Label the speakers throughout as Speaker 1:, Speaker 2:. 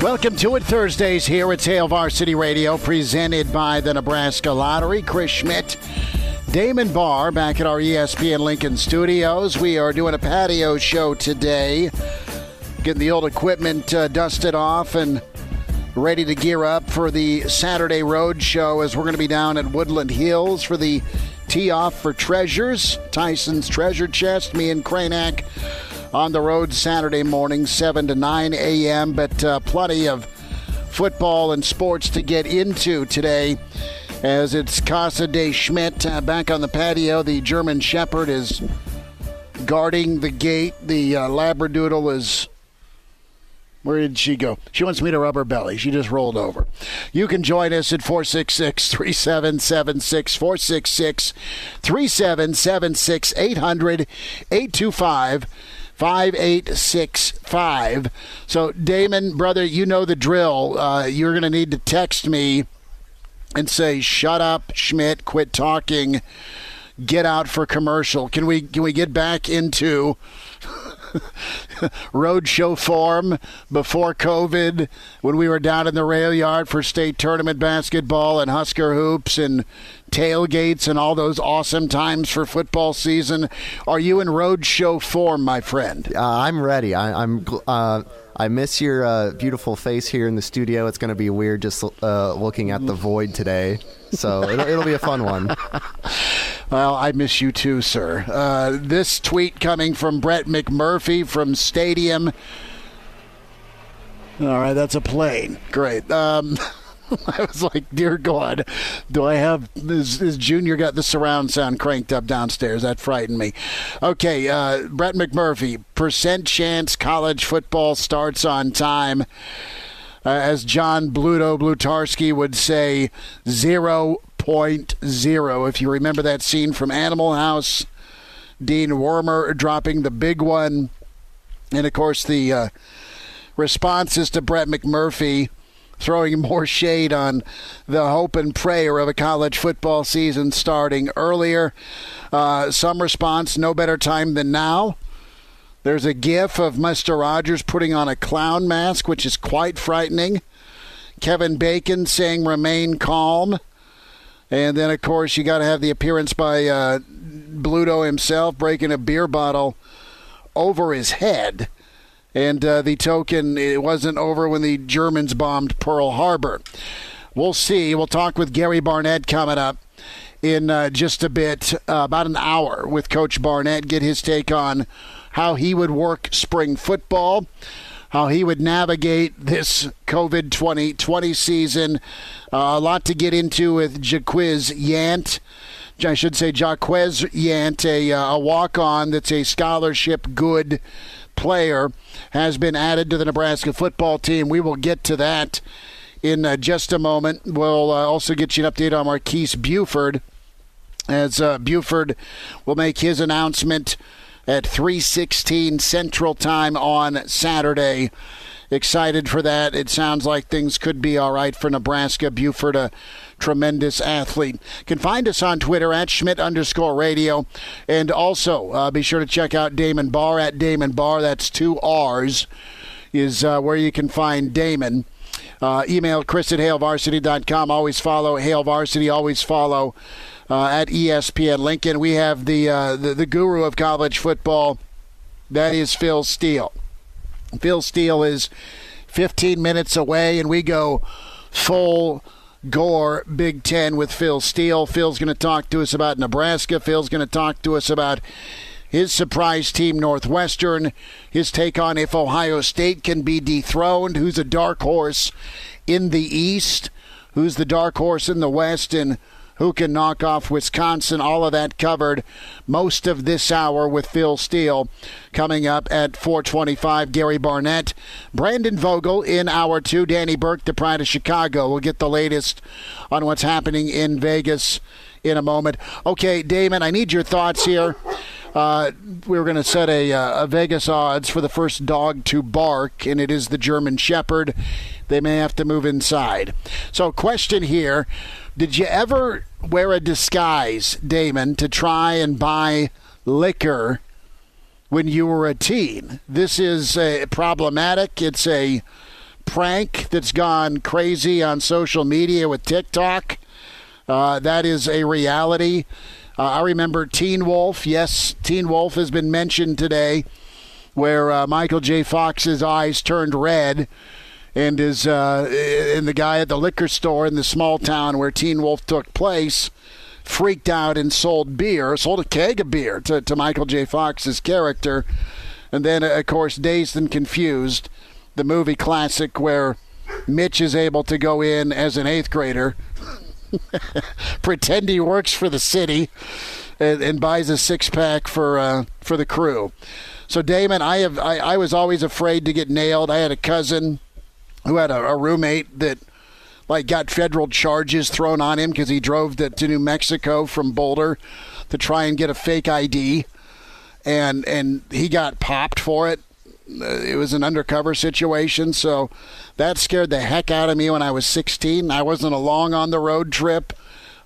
Speaker 1: Welcome to it Thursdays here at Hail Varsity Radio, presented by the Nebraska Lottery. Chris Schmidt, Damon Barr, back at our ESPN Lincoln studios. We are doing a patio show today, getting the old equipment uh, dusted off and ready to gear up for the Saturday Road Show as we're going to be down at Woodland Hills for the tee off for Treasures, Tyson's Treasure Chest. Me and Kranak on the road Saturday morning, 7 to 9 a.m. But uh, plenty of football and sports to get into today as it's Casa de Schmidt uh, back on the patio. The German Shepherd is guarding the gate. The uh, Labradoodle is. Where did she go? She wants me to rub her belly. She just rolled over. You can join us at 466 3776 466 3776 800 825 5865. So, Damon, brother, you know the drill. Uh, you're going to need to text me and say, shut up, Schmidt, quit talking, get out for commercial. Can we, can we get back into roadshow form before COVID when we were down in the rail yard for state tournament basketball and Husker hoops and tailgates and all those awesome times for football season. Are you in roadshow form, my friend?
Speaker 2: Uh, I'm ready. I, am uh, I miss your uh, beautiful face here in the studio. It's going to be weird just uh, looking at the void today. So it'll, it'll, be a fun one.
Speaker 1: Well, I miss you too, sir. Uh, this tweet coming from Brett McMurphy from Stadium. All right, that's a plane. Great. Um, I was like, dear God, do I have this, this, Junior got the surround sound cranked up downstairs? That frightened me. Okay, uh, Brett McMurphy, percent chance college football starts on time. Uh, as John Bluto Blutarski would say, 0.0. If you remember that scene from Animal House, Dean Wormer dropping the big one. And of course, the uh, responses to Brett McMurphy throwing more shade on the hope and prayer of a college football season starting earlier. Uh, some response, no better time than now. There's a gif of Mr. Rogers putting on a clown mask, which is quite frightening. Kevin Bacon saying remain calm. And then, of course, you got to have the appearance by uh, Bluto himself breaking a beer bottle over his head and uh, the token it wasn't over when the Germans bombed Pearl Harbor. We'll see. We'll talk with Gary Barnett coming up in uh, just a bit, uh, about an hour, with Coach Barnett. Get his take on how he would work spring football, how he would navigate this COVID 2020 season. Uh, a lot to get into with Jaquiz Yant. I should say Jaquez Yant, a, uh, a walk on that's a scholarship good player has been added to the Nebraska football team. We will get to that in uh, just a moment. We'll uh, also get you an update on Marques Buford as uh, Buford will make his announcement at 3:16 Central Time on Saturday. Excited for that. It sounds like things could be all right for Nebraska. Buford, a tremendous athlete. Can find us on Twitter at Schmidt underscore radio. And also uh, be sure to check out Damon Barr at Damon Barr. That's two R's, is uh, where you can find Damon. Uh, email Chris at HailVarsity.com. Always follow Hail Varsity. Always follow uh, at ESPN Lincoln. We have the, uh, the, the guru of college football. That is Phil Steele. Phil Steele is 15 minutes away, and we go full Gore Big Ten with Phil Steele. Phil's going to talk to us about Nebraska. Phil's going to talk to us about his surprise team, Northwestern. His take on if Ohio State can be dethroned. Who's a dark horse in the East? Who's the dark horse in the West? And who can knock off Wisconsin. All of that covered most of this hour with Phil Steele coming up at 425. Gary Barnett, Brandon Vogel in hour two, Danny Burke, the pride of Chicago. We'll get the latest on what's happening in Vegas in a moment. Okay, Damon, I need your thoughts here. Uh, we were going to set a, uh, a, Vegas odds for the first dog to bark, and it is the German Shepherd. They may have to move inside. So, question here did you ever wear a disguise, Damon, to try and buy liquor when you were a teen? This is problematic. It's a prank that's gone crazy on social media with TikTok. Uh, that is a reality. Uh, I remember Teen Wolf. Yes, Teen Wolf has been mentioned today, where uh, Michael J. Fox's eyes turned red and is uh, and the guy at the liquor store in the small town where Teen Wolf took place freaked out and sold beer, sold a keg of beer to, to Michael J. Fox's character, and then of course Dazed and Confused, the movie classic where Mitch is able to go in as an eighth grader, pretend he works for the city, and, and buys a six pack for uh, for the crew. So Damon, I have I, I was always afraid to get nailed. I had a cousin who had a, a roommate that like got federal charges thrown on him because he drove to, to New Mexico from Boulder to try and get a fake ID, and and he got popped for it. Uh, it was an undercover situation, so that scared the heck out of me when I was 16. I wasn't along on the road trip.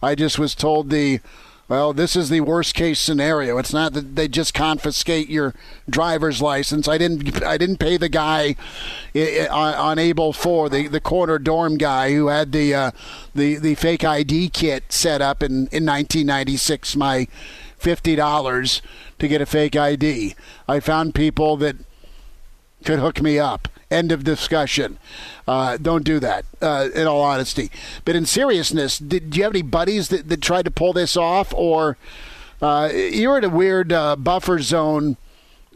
Speaker 1: I just was told the well, this is the worst case scenario. It's not that they just confiscate your driver's license. I didn't. I didn't pay the guy on Able Four, the the corner dorm guy who had the uh, the the fake ID kit set up in in 1996. My fifty dollars to get a fake ID. I found people that could hook me up. End of discussion. Uh, don't do that, uh, in all honesty. But in seriousness, did, do you have any buddies that, that tried to pull this off? Or uh, you're in a weird uh, buffer zone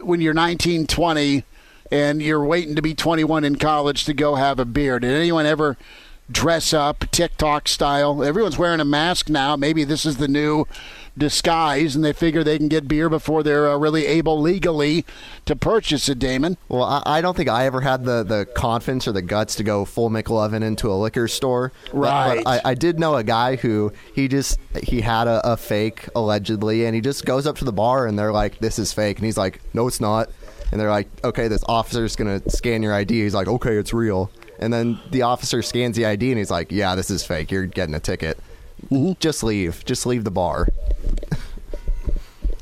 Speaker 1: when you're 19, 20, and you're waiting to be 21 in college to go have a beer. Did anyone ever dress up TikTok style? Everyone's wearing a mask now. Maybe this is the new disguise, and they figure they can get beer before they're uh, really able legally to purchase it. Damon.
Speaker 2: Well, I, I, don't think I ever had the, the confidence or the guts to go full McLovin into a liquor store.
Speaker 1: Right.
Speaker 2: But, but I, I, did know a guy who he just he had a, a fake allegedly, and he just goes up to the bar and they're like, "This is fake," and he's like, "No, it's not." And they're like, "Okay, this officer's gonna scan your ID." He's like, "Okay, it's real." And then the officer scans the ID and he's like, "Yeah, this is fake. You're getting a ticket." Mm-hmm. Just leave. Just leave the bar.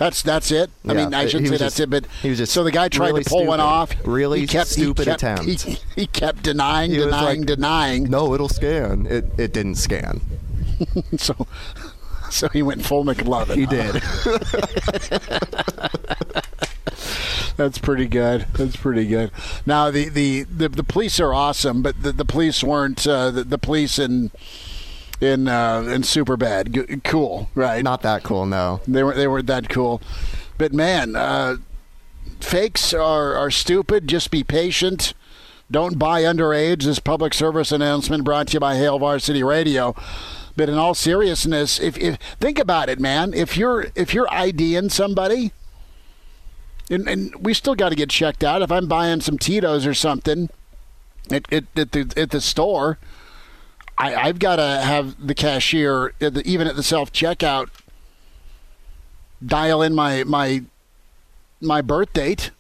Speaker 1: That's that's it. I yeah, mean, I shouldn't say just, that's it, but
Speaker 2: he was just
Speaker 1: so the guy tried
Speaker 2: really
Speaker 1: to pull
Speaker 2: stupid,
Speaker 1: one off.
Speaker 2: Really
Speaker 1: he kept,
Speaker 2: stupid
Speaker 1: he kept,
Speaker 2: attempt.
Speaker 1: He, he, kept denying,
Speaker 2: he
Speaker 1: denying,
Speaker 2: like,
Speaker 1: denying.
Speaker 2: No, it'll scan. It it didn't scan.
Speaker 1: so so he went full McLovin.
Speaker 2: He did.
Speaker 1: That's pretty good. That's pretty good. Now the the, the, the police are awesome, but the, the police weren't uh, the, the police in in uh, in Superbad. G- cool, right?
Speaker 2: Not that cool, no.
Speaker 1: They weren't they weren't that cool, but man, uh, fakes are are stupid. Just be patient. Don't buy underage. This public service announcement brought to you by Hail Varsity Radio. But in all seriousness, if, if think about it, man, if you're if you're IDing somebody, and, and we still got to get checked out. If I'm buying some Tito's or something at, at, at the at the store, I, have got to have the cashier, even at the self checkout, dial in my my my birth date.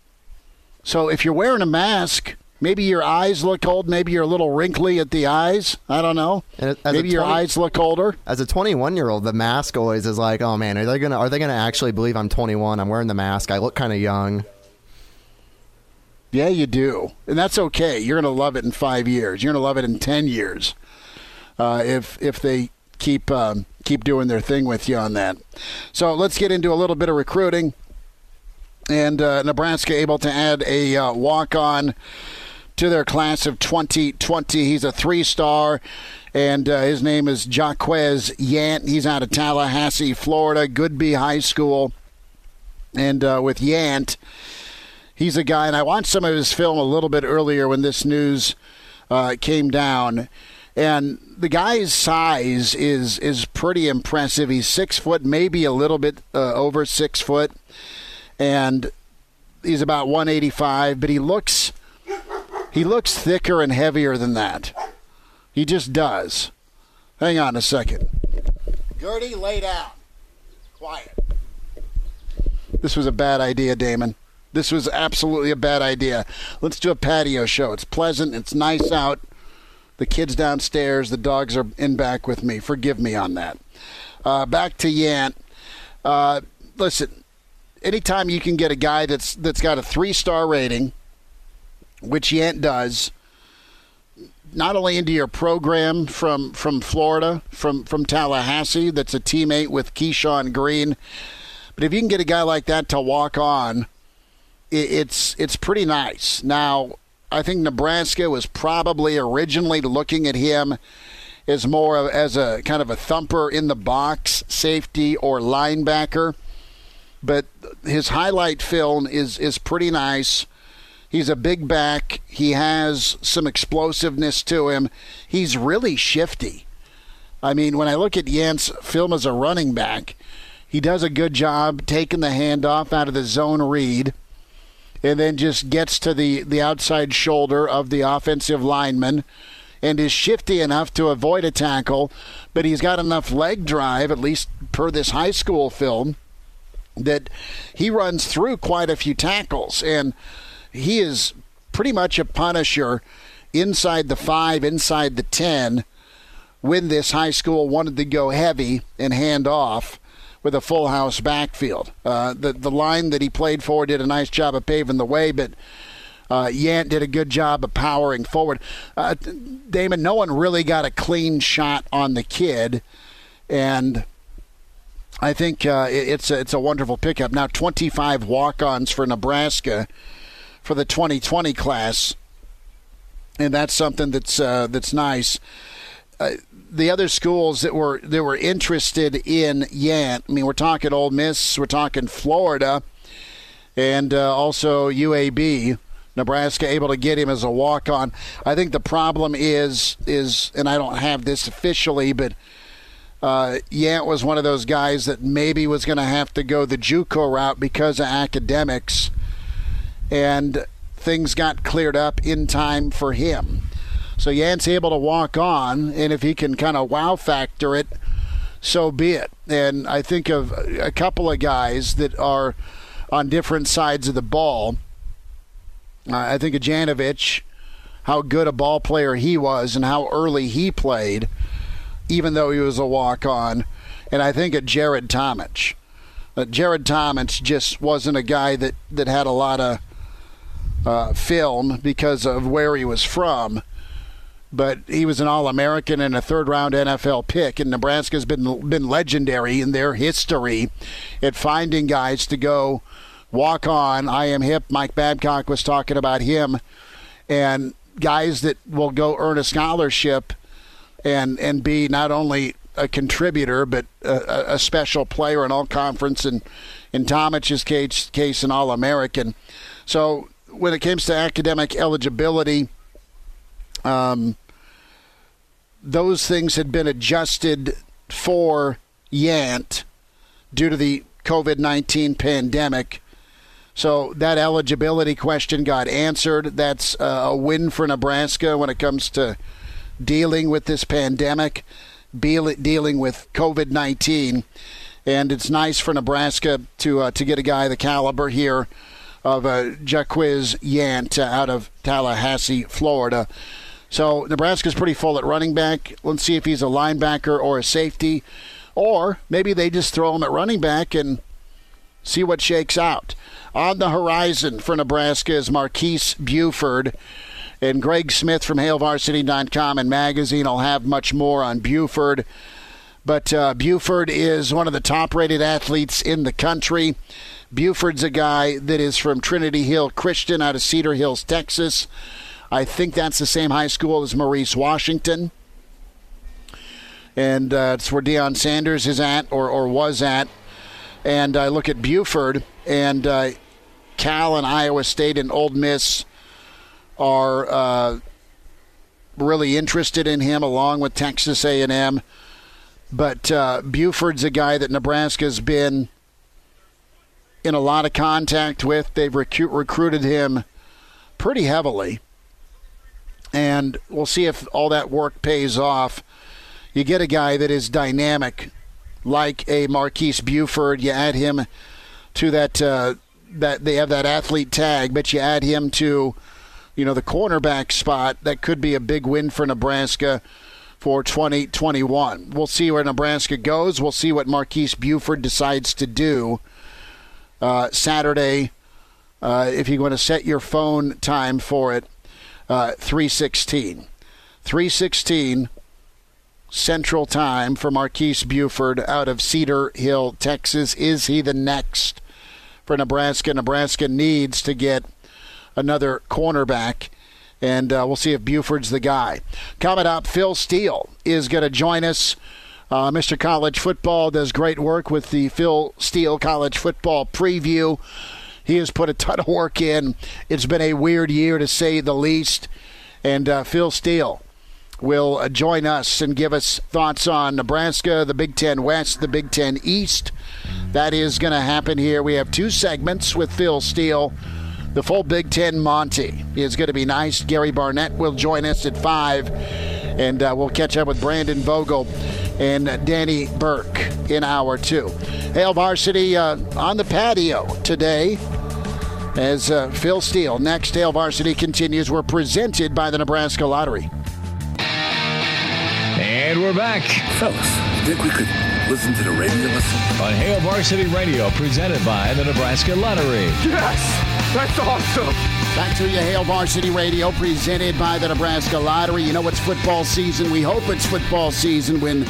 Speaker 1: So if you're wearing a mask, maybe your eyes look old. Maybe you're a little wrinkly at the eyes. I don't know. maybe 20, your eyes look older.
Speaker 2: As a 21 year old, the mask always is like, oh man, are they gonna are they gonna actually believe I'm 21? I'm wearing the mask. I look kind of young.
Speaker 1: Yeah, you do, and that's okay. You're gonna love it in five years. You're gonna love it in ten years uh, if if they keep um, keep doing their thing with you on that. So let's get into a little bit of recruiting. And uh, Nebraska able to add a uh, walk on to their class of 2020. He's a three star, and uh, his name is Jaquez Yant. He's out of Tallahassee, Florida, Godby High School. And uh, with Yant, he's a guy, and I watched some of his film a little bit earlier when this news uh, came down. And the guy's size is is pretty impressive. He's six foot, maybe a little bit uh, over six foot, and he's about 185. But he looks he looks thicker and heavier than that. He just does. Hang on a second. Gertie, lay down. Quiet. This was a bad idea, Damon. This was absolutely a bad idea. Let's do a patio show. It's pleasant. It's nice out. The kids downstairs. The dogs are in back with me. Forgive me on that. Uh, back to Yant. Uh, listen, anytime you can get a guy that's that's got a three star rating, which Yant does, not only into your program from from Florida, from from Tallahassee, that's a teammate with Keyshawn Green, but if you can get a guy like that to walk on, it, it's it's pretty nice. Now, I think Nebraska was probably originally looking at him as more of, as a kind of a thumper in the box, safety or linebacker. But his highlight film is is pretty nice. He's a big back. He has some explosiveness to him. He's really shifty. I mean, when I look at Yant's film as a running back, he does a good job taking the handoff out of the zone read and then just gets to the, the outside shoulder of the offensive lineman and is shifty enough to avoid a tackle, but he's got enough leg drive, at least per this high school film, that he runs through quite a few tackles. And he is pretty much a punisher inside the five, inside the 10 when this high school wanted to go heavy and hand off with a full house backfield. Uh, the the line that he played for did a nice job of paving the way, but uh, Yant did a good job of powering forward. Uh, Damon, no one really got a clean shot on the kid, and I think uh, it, it's a, it's a wonderful pickup. Now, 25 walk-ons for Nebraska for the 2020 class, and that's something that's uh, that's nice. The other schools that were that were interested in Yant. I mean, we're talking Ole Miss, we're talking Florida, and uh, also UAB. Nebraska able to get him as a walk on. I think the problem is is, and I don't have this officially, but uh, Yant was one of those guys that maybe was going to have to go the JUCO route because of academics, and things got cleared up in time for him. So Yant's able to walk on, and if he can kind of wow factor it, so be it. And I think of a couple of guys that are on different sides of the ball. Uh, I think of Janovich, how good a ball player he was, and how early he played, even though he was a walk on. And I think of Jared Tomich. Uh, Jared Tomich just wasn't a guy that, that had a lot of uh, film because of where he was from but he was an All-American and a third-round NFL pick, and Nebraska's been been legendary in their history at finding guys to go walk on. I am hip. Mike Babcock was talking about him, and guys that will go earn a scholarship and and be not only a contributor but a, a special player in all conference and in Tomich's case, case an All American. So when it comes to academic eligibility um, those things had been adjusted for Yant due to the COVID 19 pandemic. So that eligibility question got answered. That's a win for Nebraska when it comes to dealing with this pandemic, dealing with COVID 19. And it's nice for Nebraska to uh, to get a guy the caliber here of uh, Jaquiz Yant out of Tallahassee, Florida. So Nebraska's pretty full at running back. Let's see if he's a linebacker or a safety. Or maybe they just throw him at running back and see what shakes out. On the horizon for Nebraska is Marques Buford. And Greg Smith from HailVarsity.com and magazine will have much more on Buford. But uh, Buford is one of the top rated athletes in the country. Buford's a guy that is from Trinity Hill Christian out of Cedar Hills, Texas. I think that's the same high school as Maurice Washington. And uh, it's where Deion Sanders is at or, or was at. And I look at Buford and uh, Cal and Iowa State and Ole Miss are uh, really interested in him, along with Texas A&M. But uh, Buford's a guy that Nebraska's been in a lot of contact with. They've recu- recruited him pretty heavily, and we'll see if all that work pays off. You get a guy that is dynamic, like a Marques Buford. You add him to that. Uh, that they have that athlete tag, but you add him to you know, the cornerback spot, that could be a big win for Nebraska for 2021. We'll see where Nebraska goes. We'll see what Marques Buford decides to do uh, Saturday. Uh, if you want to set your phone time for it, uh, 316. 316 Central Time for Marques Buford out of Cedar Hill, Texas. Is he the next for Nebraska? Nebraska needs to get – another cornerback. And uh, we'll see if Buford's the guy. Coming up, Phil Steele is going to join us. Uh, Mr. College Football does great work with the Phil Steele College Football preview. He has put a ton of work in. It's been a weird year to say the least. And uh, Phil Steele will uh, join us and give us thoughts on Nebraska, the Big Ten West, the Big Ten East. That is going to happen here. We have two segments with Phil Steele the full Big Ten Monty is going to be nice. Gary Barnett will join us at 5, and uh, we'll catch up with Brandon Vogel and Danny Burke in hour two. Hail Varsity uh, on the patio today as uh, Phil Steele. Next, Hail Varsity continues. We're presented by the Nebraska Lottery.
Speaker 3: And we're back.
Speaker 4: Fellas, think we could listen to the radio listen?
Speaker 3: On Hail Varsity Radio, presented by the Nebraska Lottery.
Speaker 4: Yes! That's awesome.
Speaker 1: Back to your Hail Varsity Radio, presented by the Nebraska Lottery. You know it's football season. We hope it's football season when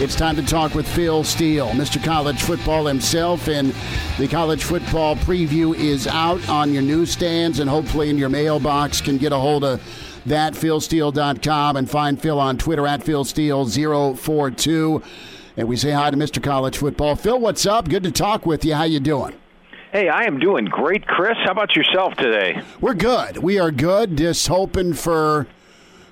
Speaker 1: it's time to talk with Phil Steele, Mr. College Football himself, and the college football preview is out on your newsstands and hopefully in your mailbox. Can get a hold of that, philsteele.com, and find Phil on Twitter at philsteele042. And we say hi to Mr. College Football. Phil, what's up? Good to talk with you. How you doing?
Speaker 5: Hey, I am doing great, Chris. How about yourself today?
Speaker 1: We're good. We are good. Just hoping for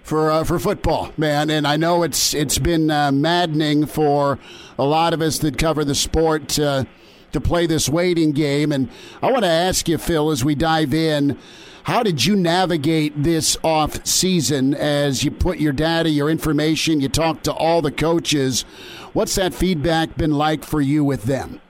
Speaker 1: for uh, for football, man. And I know it's it's been uh, maddening for a lot of us that cover the sport uh, to play this waiting game. And I want to ask you, Phil, as we dive in. How did you navigate this off season as you put your data, your information, you talk to all the coaches? What's that feedback been like for you with them?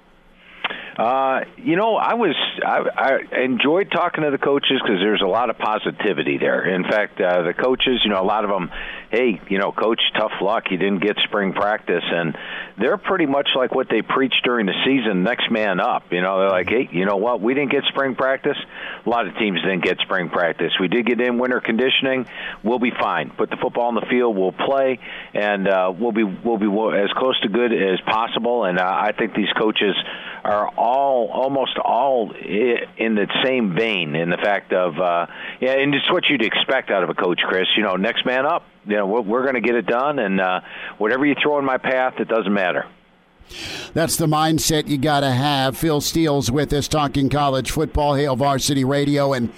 Speaker 5: Uh, you know, I was I, I enjoyed talking to the coaches because there's a lot of positivity there. In fact, uh, the coaches, you know, a lot of them, hey, you know, coach, tough luck, you didn't get spring practice, and they're pretty much like what they preach during the season, next man up. You know, they're like, hey, you know what, we didn't get spring practice. A lot of teams didn't get spring practice. We did get in winter conditioning. We'll be fine. Put the football on the field. We'll play, and uh, we'll be we'll be as close to good as possible. And uh, I think these coaches are all almost all in the same vein in the fact of uh, yeah, and it's what you'd expect out of a coach, Chris. You know, next man up. You know, we're, we're going to get it done, and uh, whatever you throw in my path, it doesn't matter.
Speaker 1: That's the mindset you got to have. Phil Steele's with us talking college football, Hail Varsity Radio, and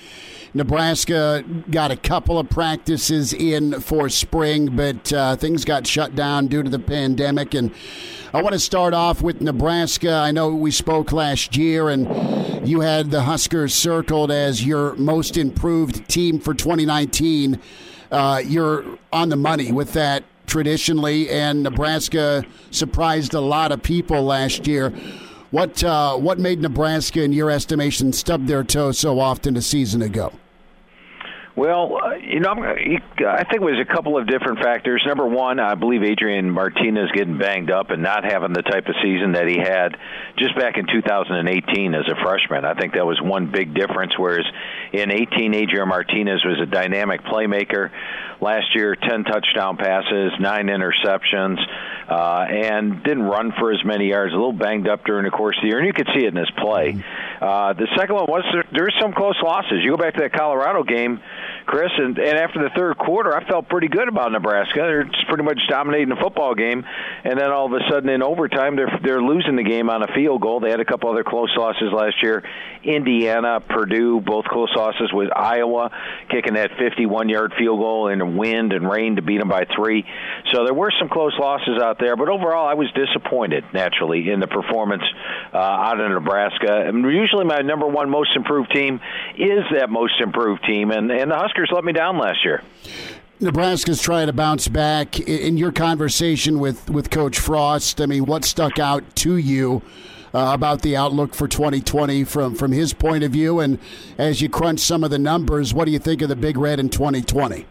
Speaker 1: Nebraska got a couple of practices in for spring, but uh, things got shut down due to the pandemic. And I want to start off with Nebraska. I know we spoke last year, and you had the Huskers circled as your most improved team for 2019. Uh, you're on the money with that traditionally, and Nebraska surprised a lot of people last year. What uh, what made Nebraska, in your estimation, stub their toe so often a season ago?
Speaker 5: Well, uh, you know, I think it was a couple of different factors. Number one, I believe Adrian Martinez getting banged up and not having the type of season that he had just back in 2018 as a freshman. I think that was one big difference. Whereas in 18, Adrian Martinez was a dynamic playmaker. Last year, 10 touchdown passes, nine interceptions, uh, and didn't run for as many yards. A little banged up during the course of the year, and you could see it in his play. Mm-hmm. Uh, the second one was there, there's some close losses. You go back to that Colorado game, Chris, and and after the third quarter, I felt pretty good about Nebraska. They're pretty much dominating the football game, and then all of a sudden in overtime, they're they're losing the game on a field goal. They had a couple other close losses last year. Indiana, Purdue, both close losses with Iowa, kicking that 51-yard field goal in wind and rain to beat them by three. So there were some close losses out there, but overall, I was disappointed naturally in the performance uh, out of Nebraska. And usually, my number one most improved team is that most improved team, and and the Huskers let me down last year.
Speaker 1: Nebraska's trying to bounce back. In your conversation with, with Coach Frost, I mean, what stuck out to you uh, about the outlook for 2020 from, from his point of view? And as you crunch some of the numbers, what do you think of the Big Red in 2020?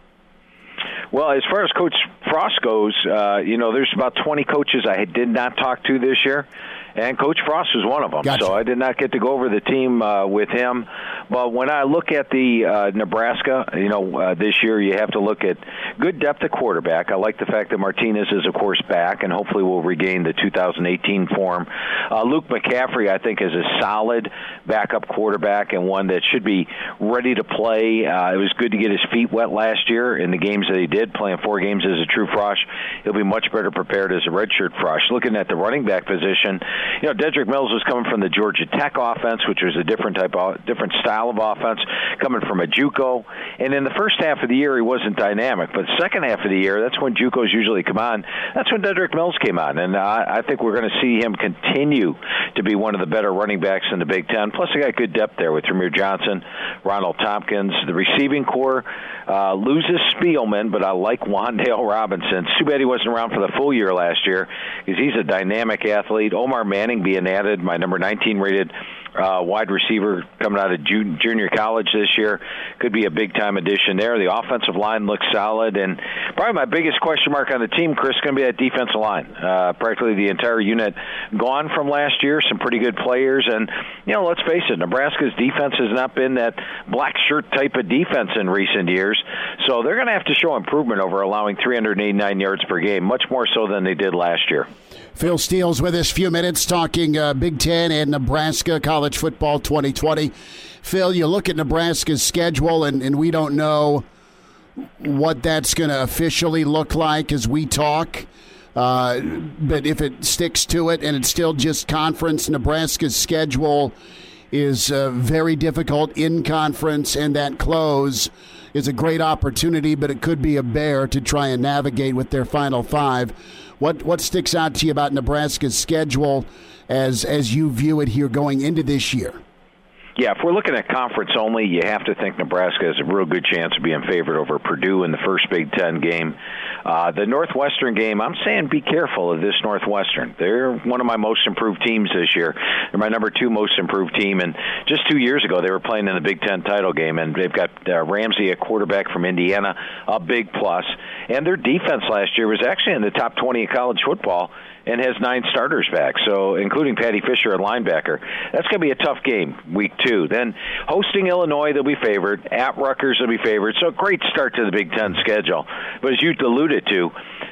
Speaker 5: Well, as far as Coach Frost goes, uh, you know, there's about 20 coaches I did not talk to this year and Coach Frost was one of them.
Speaker 1: Gotcha.
Speaker 5: So I did not get to go over the team uh, with him. But when I look at the uh, Nebraska, you know, uh, this year you have to look at good depth at quarterback. I like the fact that Martinez is, of course, back, and hopefully will regain the 2018 form. Uh, Luke McCaffrey, I think, is a solid backup quarterback and one that should be ready to play. Uh, it was good to get his feet wet last year in the games that he did, playing four games as a true Frosh. He'll be much better prepared as a redshirt Frosh. Looking at the running back position, you know, Dedrick Mills was coming from the Georgia Tech offense, which was a different type of different style of offense, coming from a JUCO. And in the first half of the year, he wasn't dynamic, but second half of the year, that's when JUCOs usually come on. That's when Dedrick Mills came on, and uh, I think we're going to see him continue to be one of the better running backs in the Big Ten. Plus, they got good depth there with Rahmir Johnson, Ronald Thompkins, the receiving core. Uh, loses Spielman, but I like Wan'Dale Robinson. It's too bad he wasn't around for the full year last year because he's a dynamic athlete. Omar Manning being added, my number 19 rated uh, wide receiver coming out of junior college this year. Could be a big time addition there. The offensive line looks solid, and probably my biggest question mark on the team, Chris, going to be that defensive line. Uh, practically the entire unit gone from last year. Some pretty good players, and you know, let's face it, Nebraska's defense has not been that black shirt type of defense in recent years. So they're going to have to show improvement over allowing 389 yards per game, much more so than they did last year.
Speaker 1: Phil Steele's with us. Few minutes talking uh, Big Ten and Nebraska college football 2020. Phil, you look at Nebraska's schedule, and, and we don't know what that's going to officially look like as we talk. Uh, but if it sticks to it and it's still just conference, Nebraska's schedule is uh, very difficult in conference, and that close is a great opportunity, but it could be a bear to try and navigate with their final five. What what sticks out to you about Nebraska's schedule as as you view it here going into this year?
Speaker 5: Yeah, if we're looking at conference only, you have to think Nebraska has a real good chance of being favored over Purdue in the first Big Ten game. Uh, the Northwestern game, I'm saying be careful of this Northwestern. They're one of my most improved teams this year. They're my number two most improved team, and just two years ago they were playing in the Big Ten title game, and they've got uh, Ramsey, a quarterback from Indiana, a big plus. plus, and their defense last year was actually in the top 20 of college football and has nine starters back, so including Paddy Fisher, a linebacker. That's going to be a tough game, week two. Then hosting Illinois, they'll be favored. At Rutgers, they'll be favored. So great start to the Big Ten schedule. But as you alluded to,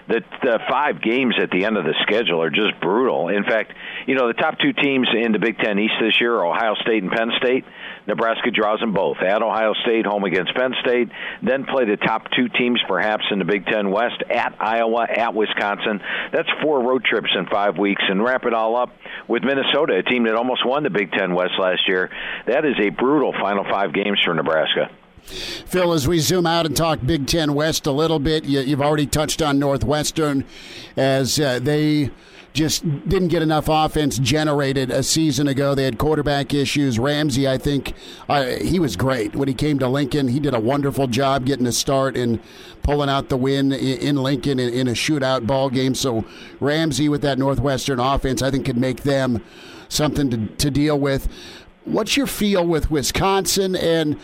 Speaker 5: the, the five games at the end of the schedule are just brutal. In fact, you know the top two teams in the Big Ten East this year are Ohio State and Penn State. Nebraska draws them both at Ohio State, home against Penn State, then play the top two teams perhaps in the Big Ten West at Iowa, at Wisconsin. That's four road trips in five weeks, and wrap it all up with Minnesota, a team that almost won the Big Ten West last year. That is a brutal final five games for Nebraska.
Speaker 1: Phil, as we zoom out and talk Big Ten West a little bit, you, have already touched on Northwestern as uh, they just didn't get enough offense generated a season ago. They had quarterback issues. Ramsey, I think, uh, he was great when he came to Lincoln. He did a wonderful job getting a start and pulling out the win in Lincoln in a shootout ball game. So Ramsey with that Northwestern offense, I think, could make them something to, to deal with. What's your feel with Wisconsin and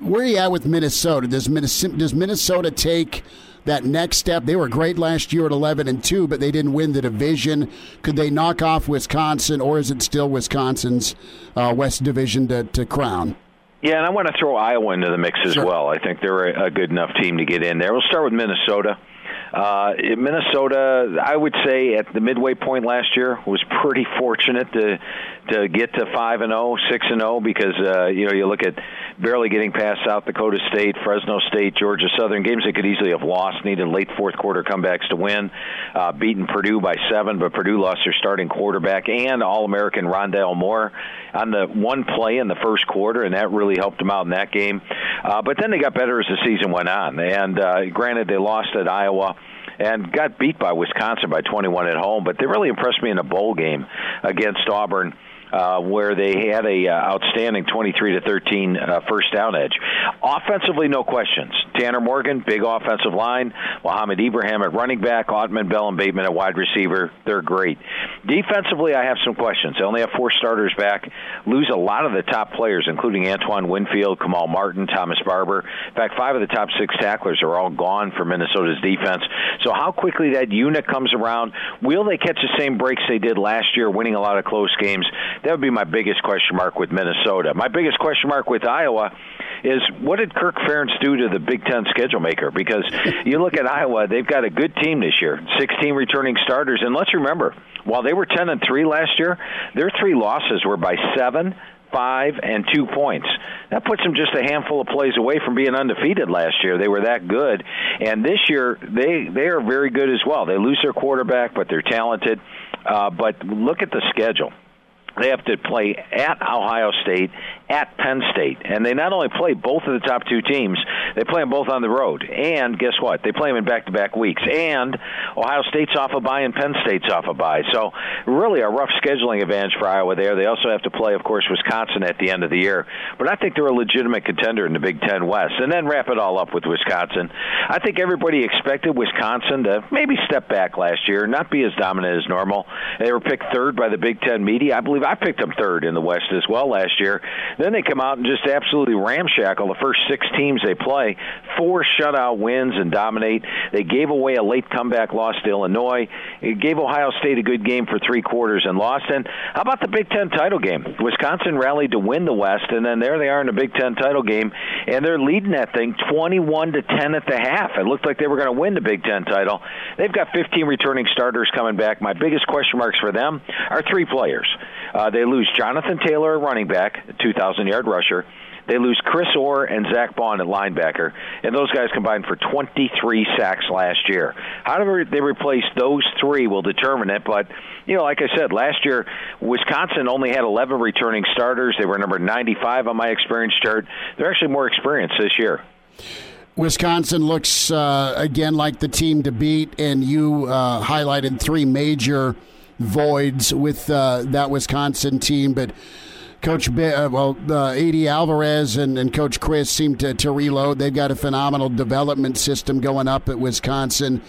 Speaker 1: where are you at with Minnesota? Does Minnesota, does Minnesota take that next step? They were great last year at 11 and 2, but they didn't win the division. Could they knock off Wisconsin, or is it still Wisconsin's uh, West Division to, to crown?
Speaker 5: Yeah, and I want to throw Iowa into the mix as sure. well. I think they're a, good enough team to get in there. We'll start with Minnesota. Uh, Minnesota, I would say at the midway point last year, was pretty fortunate to to get to five and 0, 6 and 0 because uh, you know you look at barely getting past South Dakota State, Fresno State, Georgia Southern games they could easily have lost, needed late fourth quarter comebacks to win, uh, beaten Purdue by seven, but Purdue lost their starting quarterback and All American Rondale Moore on the one play in the first quarter, and that really helped them out in that game. Uh, but then they got better as the season went on, and uh, granted they lost at Iowa and got beat by Wisconsin by 21 at home. But they really impressed me in a bowl game against Auburn uh, where they had a uh, outstanding 23 to 13 uh, first down edge. Offensively, no questions. Tanner Morgan, big offensive line. Mohamed Ibrahim at running back. Autman, Bell, and Bateman at wide receiver. They're great. Defensively, I have some questions. They only have four starters back. Lose a lot of the top players, including Antoine Winfield, Kamal Martin, Thomas Barber. In fact, five of the top six tacklers are all gone for Minnesota's defense. So, how quickly that unit comes around? Will they catch the same breaks they did last year, winning a lot of close games? That would be my biggest question mark with Minnesota. My biggest question mark with Iowa is what did Kirk Ferentz do to the Big Ten schedule maker? Because you look at Iowa, they've got a good team this year, 16 returning starters, and let's remember, while they were 10 and three last year, their three losses were by seven, five, and two points. That puts them just a handful of plays away from being undefeated last year. They were that good, and this year they they are very good as well. They lose their quarterback, but they're talented. Uh, but look at the schedule they have to play at Ohio State, at Penn State, and they not only play both of the top two teams, they play them both on the road. And guess what? They play them in back-to-back weeks. And Ohio State's off a bye, and Penn State's off a bye. So really a rough scheduling advantage for Iowa there. They also have to play, of course, Wisconsin at the end of the year. But I think they're a legitimate contender in the Big Ten West. And then wrap it all up with Wisconsin. I think everybody expected Wisconsin to maybe step back last year, not be as dominant as normal. They were picked third by the Big Ten media. I believe I picked them third in the West as well last year. Then they come out and just absolutely ramshackle the first six teams they play. Four shutout wins and dominate. They gave away a late comeback loss to Illinois. It gave Ohio State a good game for three quarters and lost. And how about the Big Ten title game? Wisconsin rallied to win the West, and then there they are in the Big Ten title game, and they're leading that thing 21 to 10 at the half. It looked like they were going to win the Big Ten title. They've got 15 returning starters coming back. My biggest question marks for them are three players. Uh, they lose Jonathan Taylor, running back, 2,000 yard rusher. They lose Chris Orr and Zack Baun at linebacker, and those guys combined for 23 sacks last year. How do they replace those three will determine it, but you know, like I said, last year Wisconsin only had 11 returning starters. They were number 95 on my experience chart. They're actually more experienced this year.
Speaker 1: Wisconsin looks uh, again like the team to beat, and you uh, highlighted three major voids with uh, that Wisconsin team, but. Coach, uh, well, uh, Alvarez and, and Coach Chryst seem to, to reload. They've got a phenomenal development system going up at Wisconsin.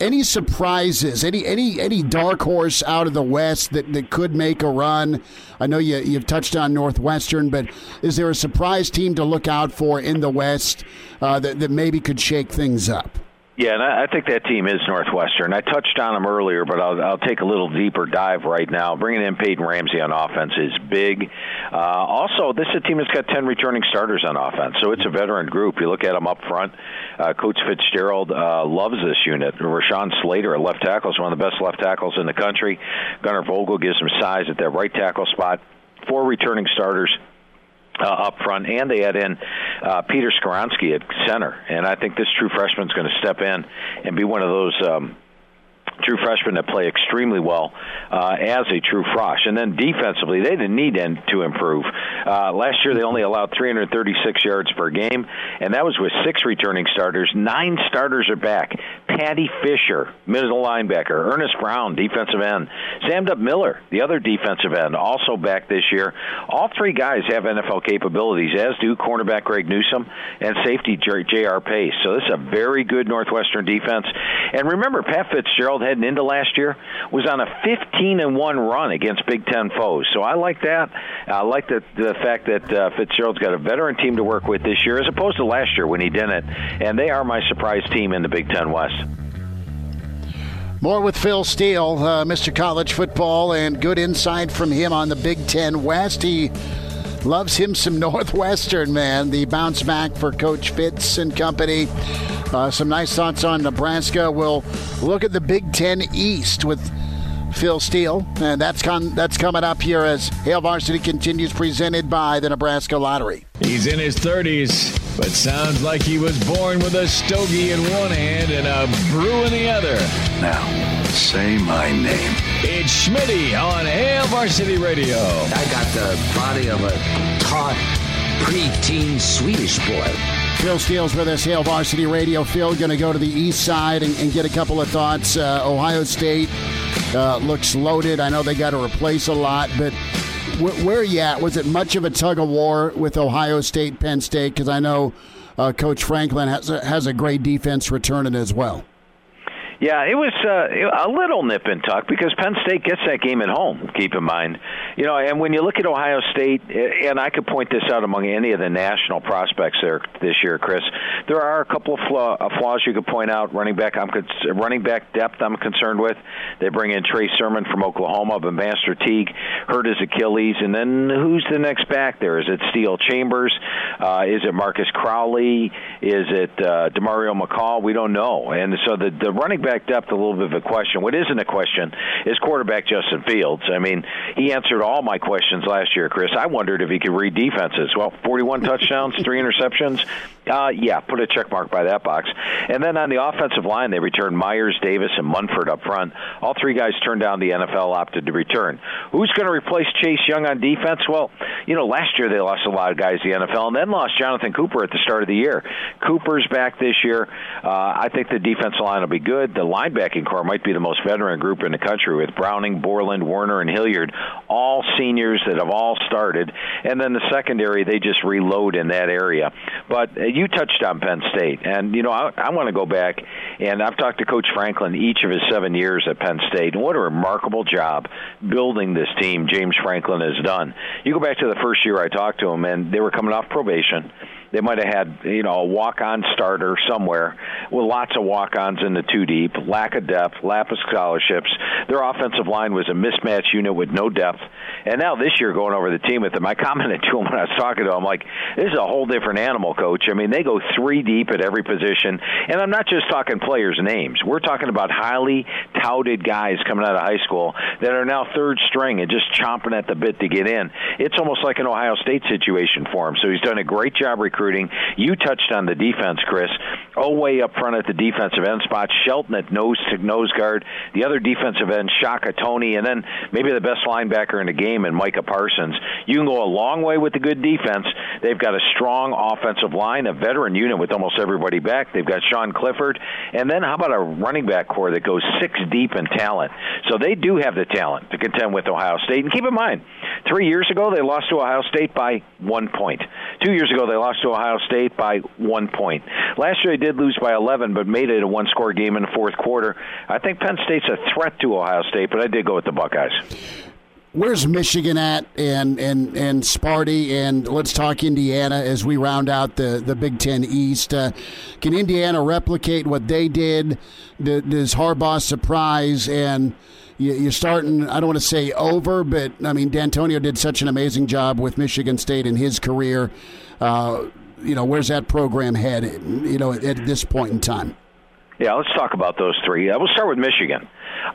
Speaker 1: Any surprises? Any any any dark horse out of the West that, that could make a run? I know you you've touched on Northwestern, but is there a surprise team to look out for in the West uh, that that maybe could shake things up?
Speaker 5: Yeah, and I think that team is Northwestern. I touched on them earlier, but I'll, I'll take a little deeper dive right now. Bringing in Peyton Ramsey on offense is big. Uh, also, this is a team that's got 10 returning starters on offense, so it's a veteran group. You look at them up front. Uh, Coach Fitzgerald uh, loves this unit. Rashawn Slater, a left tackle, is one of the best left tackles in the country. Gunnar Vogel gives him size at that right tackle spot. Four returning starters uh, up front, and they add in uh, Peter Skoronski at center. And I think this true freshman is going to step in and be one of those. Um, true freshmen that play extremely well uh, as a true frosh. And then defensively, they didn't need to improve. Uh, last year, they only allowed 336 yards per game, and that was with six returning starters. Nine starters are back. Paddy Fisher, middle linebacker. Earnest Brown, defensive end. Samdup Miller, the other defensive end, also back this year. All three guys have NFL capabilities, as do cornerback Greg Newsome and safety J.R. Pace. So this is a very good Northwestern defense. And remember, Pat Fitzgerald heading into last year was on a 15 and one run against Big Ten foes. So I like that. I like the the fact that uh, Fitzgerald's got a veteran team to work with this year, as opposed to last year when he didn't. And they are my surprise team in the Big Ten West.
Speaker 1: More with Phil Steele, uh, Mr. College Football, and good insight from him on the Big Ten West. He loves him some Northwestern, man. The bounce back for Coach Fitz and company. Uh, some nice thoughts on Nebraska. We'll look at the Big Ten East with Phil Steele, and that's con- that's coming up here as Hail Varsity continues, presented by the Nebraska Lottery.
Speaker 3: He's in his 30s, but sounds like he was born with a stogie in one hand and a brew in the other.
Speaker 4: Now, say my name.
Speaker 3: It's Schmitty on Hail Varsity Radio.
Speaker 6: I got the body of a taut, preteen Swedish boy.
Speaker 1: Phil Steele's with us, Hail Varsity Radio. Phil, going to go to the east side and, and get a couple of thoughts. Uh, Ohio State uh, looks loaded. I know they got to replace a lot, but wh- where are you at? Was it much of a tug of war with Ohio State, Penn State? Because I know uh, Coach Franklin has a, has a great defense returning as well.
Speaker 5: Yeah, it was uh, a little nip and tuck because Penn State gets that game at home. Keep in mind, you know, and when you look at Ohio State, and I could point this out among any of the national prospects there this year, Chris, there are a couple of uh, flaws you could point out. Running back, I'm running back depth. I'm concerned with. They bring in Trey Sermon from Oklahoma, but Master Teague hurt his Achilles, and then who's the next back there? Is it Steele Chambers? Uh, is it Marcus Crowley? Is it uh, Demario McCall? We don't know, and so the the running back quarterback depth a little bit of a question. What isn't a question is quarterback Justin Fields. I mean, he answered all my questions last year, Chris. I wondered if he could read defenses. Well, 41 touchdowns, three interceptions. Uh, yeah, put a check mark by that box. And then on the offensive line, they returned Myers, Davis, and Munford up front. All three guys turned down. The NFL opted to return. Who's going to replace Chase Young on defense? Well, you know, last year they lost a lot of guys the NFL, and then lost Jonathan Cooper at the start of the year. Cooper's back this year. Uh, I think the defensive line will be good. The linebacking core might be the most veteran group in the country with Browning, Borland, Werner, and Hilliard, all seniors that have all started. And then the secondary, they just reload in that area. But uh, you touched on Penn State, and you know I, I want to go back, and I've talked to Coach Franklin each of his seven years at Penn State, and what a remarkable job building this team James Franklin has done. You go back to the first year I talked to him, and they were coming off probation they might have had you know a walk-on starter somewhere with lots of walk-ons in the two deep, lack of depth, lack of scholarships. Their offensive line was a mismatch unit with no depth. And now this year, going over the team with them, I commented to him when I was talking to him, like, this is a whole different animal, coach. I mean, they go three deep at every position, and I'm not just talking players' names. We're talking about highly touted guys coming out of high school that are now third string and just chomping at the bit to get in. It's almost like an Ohio State situation for him. So he's done a great job recruiting recruiting. You touched on the defense, Chris. Oweh up front at the defensive end spot, Shelton at nose to nose guard, the other defensive end, Shaka Toney, and then maybe the best linebacker in the game in Micah Parsons. You can go a long way with the good defense. They've got a strong offensive line, a veteran unit with almost everybody back. They've got Sean Clifford, and then how about a running back core that goes six deep in talent? So they do have the talent to contend with Ohio State. And keep in mind, three years ago they lost to Ohio State by one point. Two years ago they lost to Ohio State by one point. Last year they did lose by 11, but made it a one-score game in the fourth quarter. I think Penn State's a threat to Ohio State, but I did go with the Buckeyes.
Speaker 1: Where's Michigan at, and and and Sparty, and let's talk Indiana as we round out the, the Big Ten East. Uh, can Indiana replicate what they did? Does Harbaugh surprise and? you're starting, I don't want to say over, but I mean, Dantonio did such an amazing job with Michigan State in his career. Uh, you know, where's that program headed, you know, at, at this point in time?
Speaker 5: Yeah, let's talk about those three. We'll start with Michigan.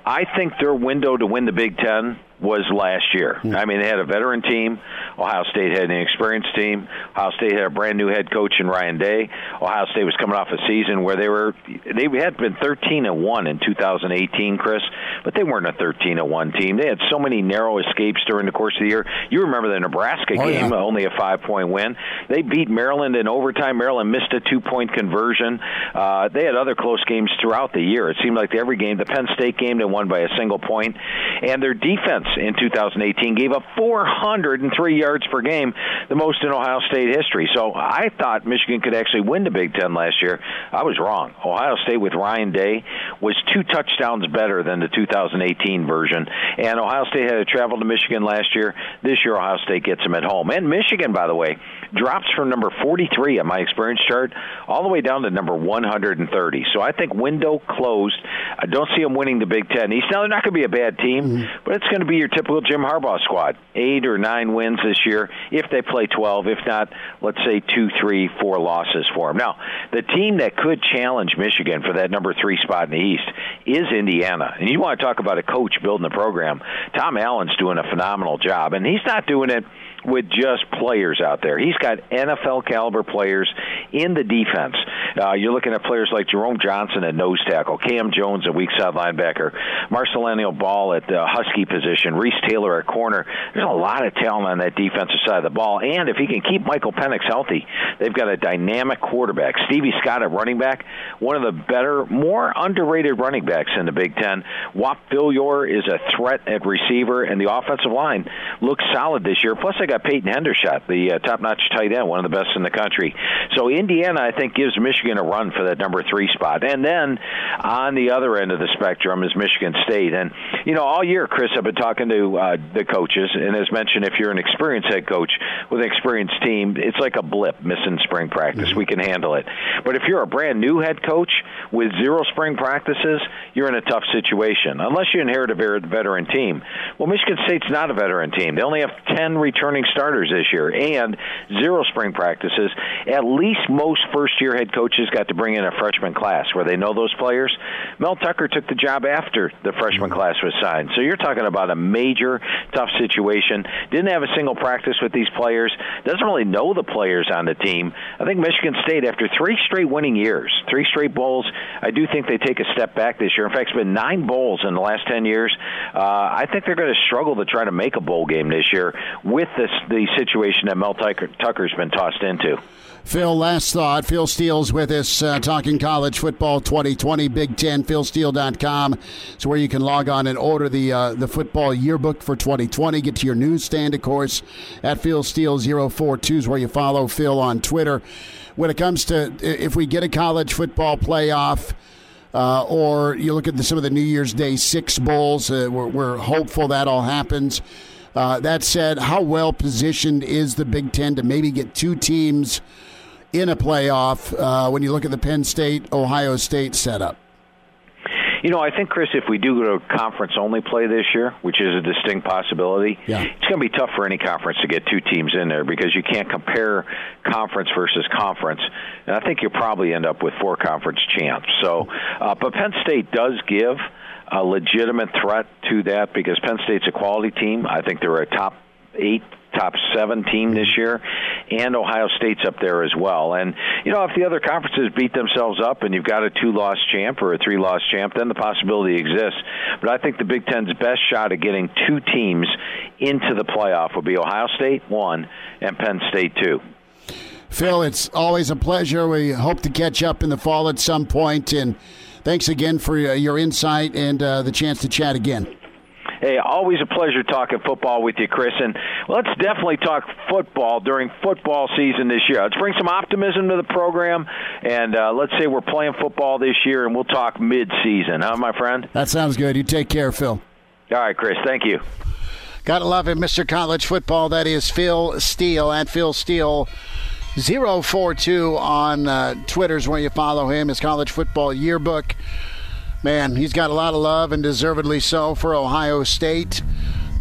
Speaker 5: I think their window to win the Big Ten was last year. Mm. I mean, they had a veteran team. Ohio State had an experienced team. Ohio State had a brand new head coach in Ryan Day. Ohio State was coming off a season where they were they had been 13 and 1 in 2018, Chris, but they weren't a 13 and 1 team. They had so many narrow escapes during the course of the year. You remember the Nebraska oh, game, yeah. only a 5-point win. They beat Maryland in overtime. Maryland missed a 2-point conversion. Uh, they had other close games throughout the year. It seemed like every game, the Penn State game they won by a single point, and their defense in 2018 gave up 403 yards per game, the most in Ohio State history. So I thought Michigan could actually win the Big Ten last year. I was wrong. Ohio State with Ryan Day was two touchdowns better than the 2018 version, and Ohio State had to travel to Michigan last year. This year, Ohio State gets them at home. And Michigan, by the way, drops from number 43 on my experience chart all the way down to number 130. So I think window closed. I don't see them winning the Big Ten East. Now they're not going to be a bad team, mm-hmm. but it's going to be your typical Jim Harbaugh squad. Eight or nine wins this year if they play 12. If not, let's say two, three, four losses for them. Now the team that could challenge Michigan for that number three spot in the East is Indiana, and you want to talk about a coach building a program. Tom Allen's doing a phenomenal job, and he's not doing it with just players out there. He's got NFL caliber players in the defense. Uh, you're looking at players like Jerome Johnson at nose tackle, Cam Jones at weak side linebacker, Marcelino Ball at the Husky position, Reese Taylor at corner. There's a lot of talent on that defensive side of the ball. And if he can keep Michael Penix healthy, they've got a dynamic quarterback. Stevie Scott at running back, one of the better, more underrated running backs in the Big Ten. Whop Philyor is a threat at receiver, and the offensive line looks solid this year. Plus, they got Peyton Hendershot, the uh, top-notch tight end, one of the best in the country. So Indiana, I think, gives Michigan a run for that number three spot. And then on the other end of the spectrum is Michigan State. And you know, all year, Chris, I've been talking to uh, the coaches, and as mentioned, if you're an experienced head coach with an experienced team, it's like a blip missing spring practice. Mm-hmm. We can handle it. But if you're a brand new head coach with zero spring practices, you're in a tough situation unless you inherit a veteran team. Well, Michigan State's not a veteran team. They only have 10 returning starters this year and zero spring practices. At least most first year head coaches got to bring in a freshman class where they know those players. Mel Tucker took the job after the freshman class was signed. So you're talking about a major tough situation. Didn't have a single practice with these players. Doesn't really know the players on the team. I think Michigan State, after three straight winning years, three straight bowls, I do think they take a step back this year. In fact, it's been nine bowls in the last 10 years. Uh, I think they're going to struggle to try to make a bowl game this year with this the situation that Mel Tucker, Tucker's been tossed into.
Speaker 1: Phil, last thought. Phil Steele's with us uh, talking college football 2020, Big Ten, philsteele.com. It's where you can log on and order the uh, the football yearbook for 2020. Get to your newsstand, of course, at Phil Steele 042 is where you follow Phil on Twitter. When it comes to if we get a college football playoff, uh, or you look at the, some of the New Year's Day six bowls, uh, we're, we're hopeful that all happens. Uh, that said, how well positioned is the Big Ten to maybe get two teams in a playoff uh, when you look at the Penn State Ohio State setup?
Speaker 5: You know, I think Chris, if we do go to conference only play this year, which is a distinct possibility,
Speaker 1: yeah.
Speaker 5: it's going to be tough for any conference to get two teams in there because you can't compare conference versus conference. And I think you'll probably end up with four conference champs. So, uh, but Penn State does give a legitimate threat to that because Penn State's a quality team. I think they're a top eight top seven team this mm-hmm. year, and Ohio State's up there as well. And you know, if the other conferences beat themselves up, and you've got a two-loss champ or a three-loss champ, then the possibility exists. But I think the Big Ten's best shot at getting two teams into the playoff would be Ohio State one and Penn State two.
Speaker 1: Phil, it's always a pleasure. We hope to catch up in the fall at some point, and thanks again for uh, your insight and uh, the chance to chat again.
Speaker 5: Hey, always a pleasure talking football with you, Chris. And let's definitely talk football during football season this year. Let's bring some optimism to the program, and uh, let's say we're playing football this year, and we'll talk mid-season, huh, my friend?
Speaker 1: That sounds good. You take care, Phil.
Speaker 5: All right, Chris. Thank you.
Speaker 1: Gotta love it, Mr. College Football. That is Phil Steele at Phil Steele. 042 on uh, Twitter's where you follow him. His college football yearbook. Man, he's got a lot of love and deservedly so for Ohio State.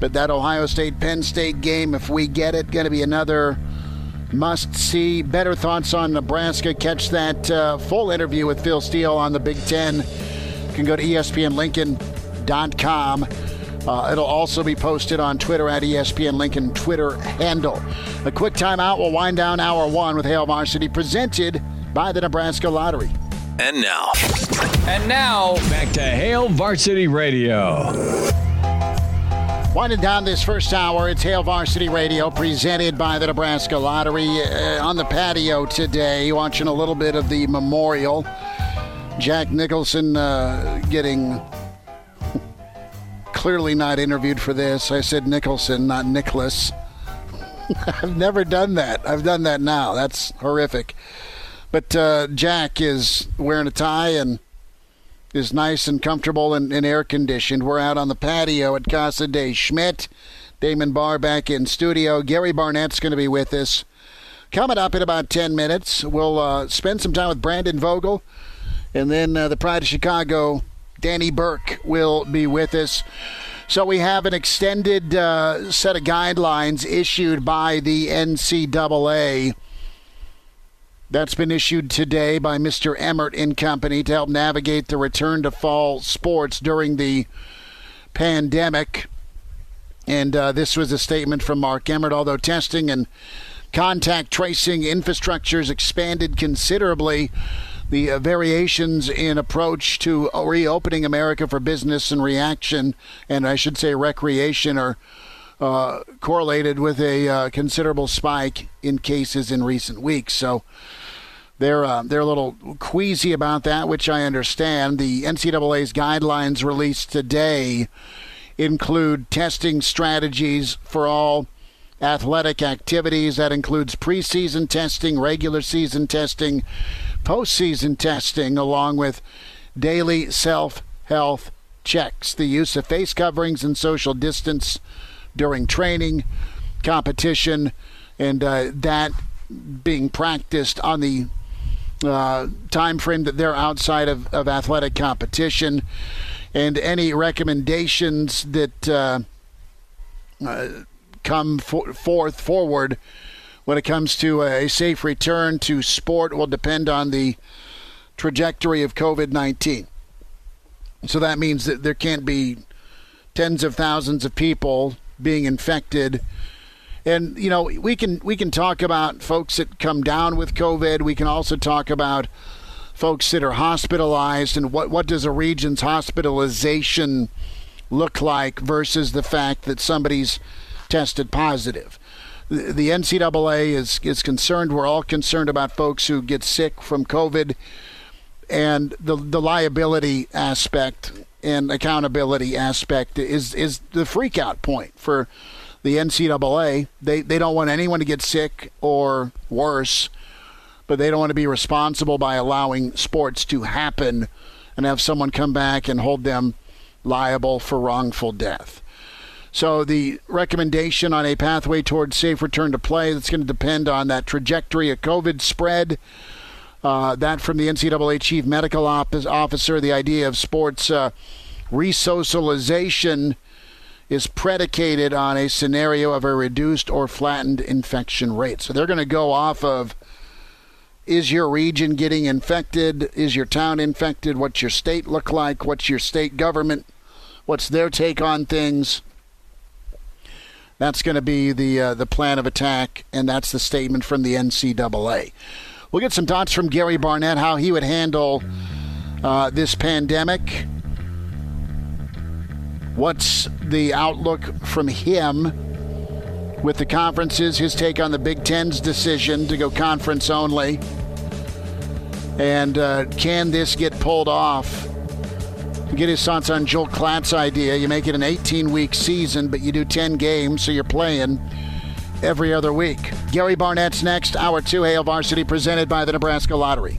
Speaker 1: But that Ohio State Penn State game, if we get it, going to be another must see. Better thoughts on Nebraska. Catch that uh, full interview with Phil Steele on the Big Ten. You can go to ESPNLincoln.com. Uh, it'll also be posted on Twitter at ESPN Lincoln Twitter handle. A quick timeout will wind down hour one with Hail Varsity, presented by the Nebraska Lottery.
Speaker 3: And now. And now, back to Hail Varsity Radio.
Speaker 1: Winding down this first hour, it's Hail Varsity Radio presented by the Nebraska Lottery. Uh, on the patio today, watching a little bit of the memorial. Jack Nicholson uh, getting clearly not interviewed for this. I said Nicholson, not Nicklaus. I've never done that. I've done that now. That's horrific. But uh, Jack is wearing a tie and is nice and comfortable and, and air conditioned. We're out on the patio at Casa de Schmidt. Damon Barr back in studio. Gary Barnett's going to be with us. Coming up in about 10 minutes, we'll uh, spend some time with Brandon Vogel and then uh, the Pride of Chicago Danny Burke will be with us. So we have an extended uh, set of guidelines issued by the NCAA. That's been issued today by Mr. Emmert and Company to help navigate the return to fall sports during the pandemic. And uh, this was a statement from Mark Emmert. Although testing and contact tracing infrastructures expanded considerably, the uh, variations in approach to reopening America for business and reaction, and I should say recreation, are uh, correlated with a uh, considerable spike in cases in recent weeks. So they're uh, they're a little queasy about that, which I understand. The NCAA's guidelines released today include testing strategies for all athletic activities. That includes preseason testing, regular season testing, postseason testing, along with daily self health checks. The use of face coverings and social distance during training, competition, and uh, that being practiced on the uh, time frame that they're outside of, of athletic competition, and any recommendations that uh, uh, come for, forth forward when it comes to a safe return to sport will depend on the trajectory of COVID 19. So that means that there can't be tens of thousands of people being infected. And you know, we can we can talk about folks that come down with COVID. We can also talk about folks that are hospitalized and what what does a region's hospitalization look like versus the fact that somebody's tested positive. The, NCAA is is concerned. We're all concerned about folks who get sick from COVID and the the liability aspect and accountability aspect is is the freakout point for the NCAA. They they don't want anyone to get sick or worse, but they don't want to be responsible by allowing sports to happen and have someone come back and hold them liable for wrongful death. So the recommendation on a pathway towards safe return to play that's going to depend on that trajectory of COVID spread. Uh, that from the NCAA chief medical officer, the idea of sports uh, resocialization is predicated on a scenario of a reduced or flattened infection rate. So they're going to go off of is your region getting infected? Is your town infected? What's your state look like? What's your state government? What's their take on things? That's going to be the uh, the plan of attack, and that's the statement from the NCAA. We'll get some thoughts from Gary Barnett how he would handle uh, this pandemic. What's the outlook from him with the conferences? His take on the Big Ten's decision to go conference only, and uh, can this get pulled off? Get his thoughts on Joel Klatt's idea. You make it an 18 week season, but you do 10 games, so you're playing every other week. Gary Barnett's next, Hour 2 Hail Varsity, presented by the Nebraska Lottery.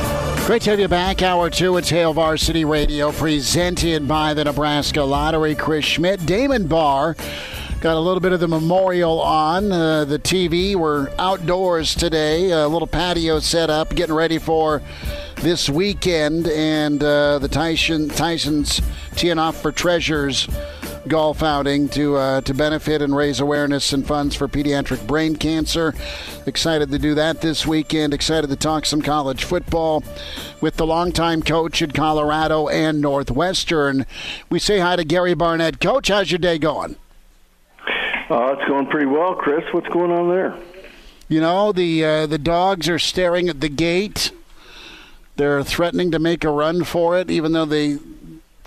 Speaker 1: Great to have you back. Hour two, it's Hail Varsity Radio, presented by the Nebraska Lottery. Chris Schmidt, Damon Barr. Got a little bit of the memorial on uh, the TV. We're outdoors today, a little patio set up, getting ready for this weekend, and uh, the Tyson Tyson's teeing off for Treasures golf outing to uh, to benefit and raise awareness and funds for pediatric brain cancer. Excited to do that this weekend. Excited to talk some college football with the longtime coach at Colorado and Northwestern. We say hi to Gary Barnett. Coach, how's your day going?
Speaker 7: Uh, it's going pretty well, Chris. What's going on there?
Speaker 1: You know the uh, the dogs are staring at the gate. They're threatening to make a run for it, even though they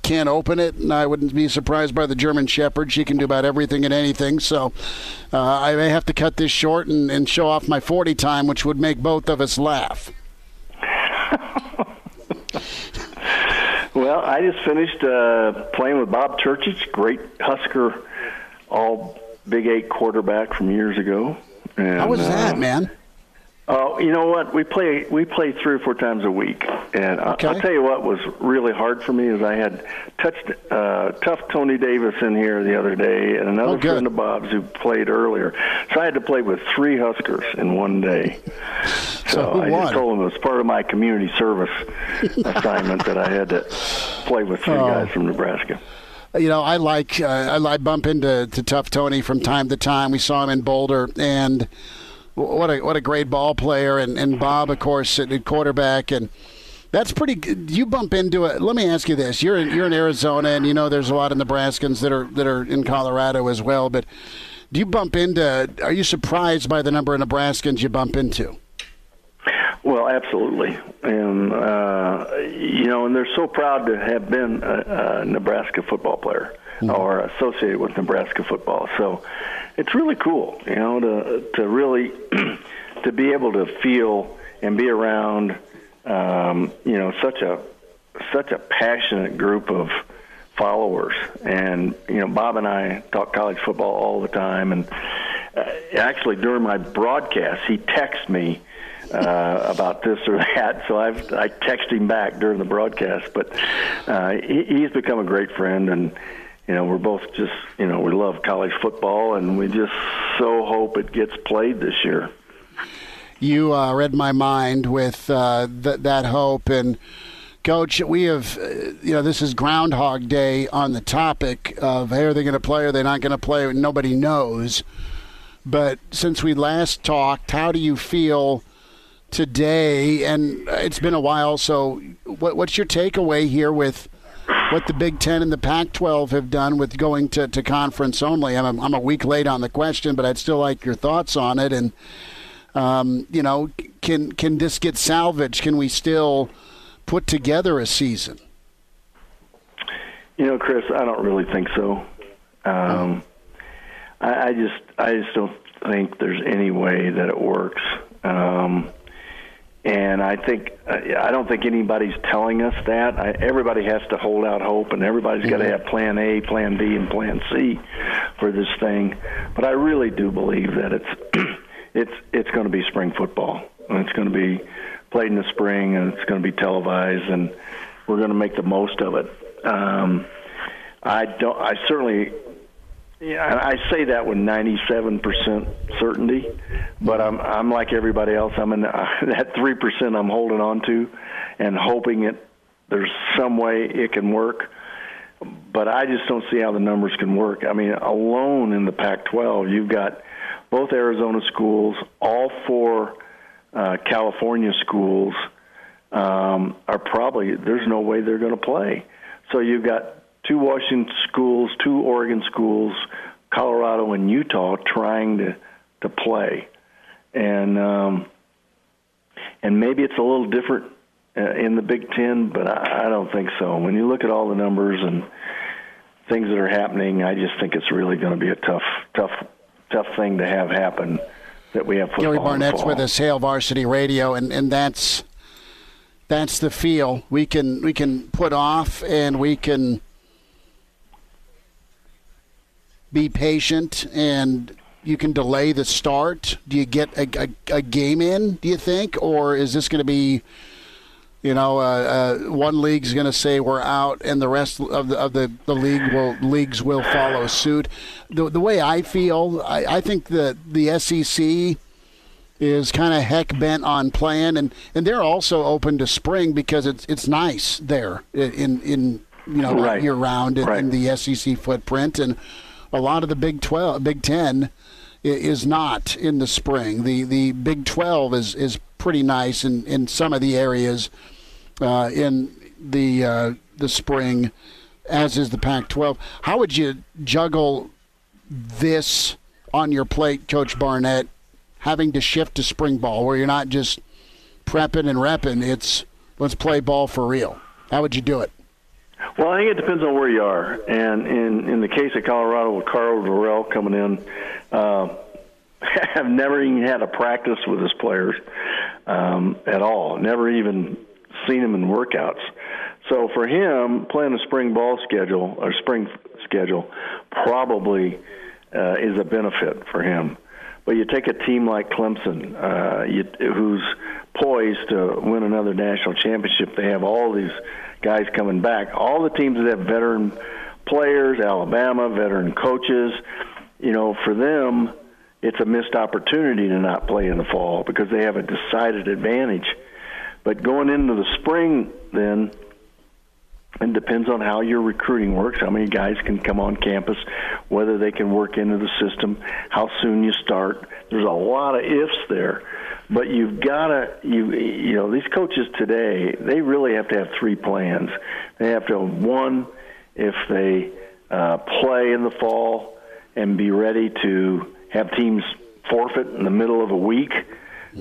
Speaker 1: can't open it, and I wouldn't be surprised by the German Shepherd. She can do about everything and anything. So uh, I may have to cut this short and, and show off my 40 time, which would make both of us laugh.
Speaker 7: well, I just finished uh, playing with Bob Churchich, great Husker all Big Eight quarterback from years ago. And,
Speaker 1: How was that,
Speaker 7: uh,
Speaker 1: man?
Speaker 7: Oh, you know what? We play we play three or four times a week, and I-
Speaker 1: Okay.
Speaker 7: I'll tell you what was really hard for me is I had touched uh, tough Tony Davis in here the other day, and another
Speaker 1: Oh,
Speaker 7: friend of Bob's who played earlier. So I had to play with three Huskers in one day.
Speaker 1: So who
Speaker 7: I
Speaker 1: won?
Speaker 7: just told him it was part of my community service assignment that I had to play with three
Speaker 1: Oh.
Speaker 7: guys from Nebraska.
Speaker 1: you know, I like uh, I like bump into to Tough Tony from time to time. We saw him in Boulder, and what a what a great ball player, and, and Bob, of course, at quarterback, and that's pretty. good. You bump into it. Let me ask you this: You're in, you're in Arizona, and you know there's a lot of Nebraskans that are that are in Colorado as well. But do you bump into? Are you surprised by the number of Nebraskans you bump into?
Speaker 7: Well, absolutely, and uh, you know, and they're so proud to have been a, a Nebraska football player or associated with Nebraska football. So it's really cool, you know, to to really to be able to feel and be around, um, you know, such a such a passionate group of followers. And you know, Bob and I talk college football all the time, and uh, actually during my broadcast, he texts me uh, about this or that. So I've I text him back during the broadcast, but uh, he, he's become a great friend, and you know we're both just you know we love college football, and we just so hope it gets played this year.
Speaker 1: you uh, read my mind with uh, th- that hope. And, Coach, we have, uh, you know, this is Groundhog Day on the topic of, hey, are they going to play? Are they not going to play? Nobody knows. But since we last talked, how do you feel today? And it's been a while, so what, what's your takeaway here with what the Big Ten and the Pac-12 have done with going to, to conference only? I'm a, I'm a week late on the question, but I'd still like your thoughts on it. And um, you know, can can this get salvaged? Can we still put together a season?
Speaker 7: You know, Chris, I don't really think so. Um, I, I just, I just don't think there's any way that it works. Um, and I think, I don't think anybody's telling us that. I, everybody has to hold out hope, and everybody's got to have Plan A, Plan B, and Plan C for this thing. But I really do believe that it's, it's, it's going to be spring football, and it's going to be played in the spring, and it's going to be televised, and we're going to make the most of it. Um, I don't. I certainly. Yeah, I say that with 97% certainty, but I'm I'm like everybody else. I'm in that three percent. I'm holding on to, and hoping it. There's some way it can work, but I just don't see how the numbers can work. I mean, alone in the Pac-12, you've got both Arizona schools, all four uh, California schools um, are probably there's no way they're going to play. So you've got two Washington schools, two Oregon schools, Colorado and Utah trying to to play, and um, and maybe it's a little different uh, in the Big Ten, but I, I don't think so. When you look at all the numbers and things that are happening, I just think it's really going to be a tough, tough, tough thing to have happen. That we have football.
Speaker 1: Gary Barnett's with us, Hail Varsity Radio, and, and that's that's the feel we can we can put off, and we can be patient, and you can delay the start. Do you get a, a, a game in? Do you think, or is this going to be? You know, uh, uh, one league's going to say we're out, and the rest of the of the, the league will leagues will follow suit. The the way I feel, I, I think that the SEC is kind of heck bent on playing, and, and they're also open to spring because it's it's nice there in in you know
Speaker 7: Right.
Speaker 1: year round in,
Speaker 7: Right.
Speaker 1: in the SEC footprint, and a lot of the Big Twelve, Big Ten is not in the spring. The the Big Twelve is is pretty nice in, in some of the areas uh, in the uh, the spring, as is the Pac-12. How would you juggle this on your plate, Coach Barnett, having to shift to spring ball, where you're not just prepping and repping? It's let's play ball for real. How would you do it?
Speaker 7: Well, I think it depends on where you are. And in in the case of Colorado, with Karl Dorrell coming in, uh, I've never even had a practice with his players um, at all. Never even seen him in workouts. So for him, playing a spring ball schedule or spring schedule probably uh, is a benefit for him. But you take a team like Clemson, uh, you, who's poised to win another national championship. They have all these guys coming back. All the teams that have veteran players, Alabama, veteran coaches, you know, for them, it's a missed opportunity to not play in the fall because they have a decided advantage. But going into the spring, then, it depends on how your recruiting works, how many guys can come on campus, whether they can work into the system, how soon you start. There's a lot of ifs there. But you've got to, you, you know, these coaches today, they really have to have three plans. They have to one, if they uh, play in the fall and be ready to have teams forfeit in the middle of a week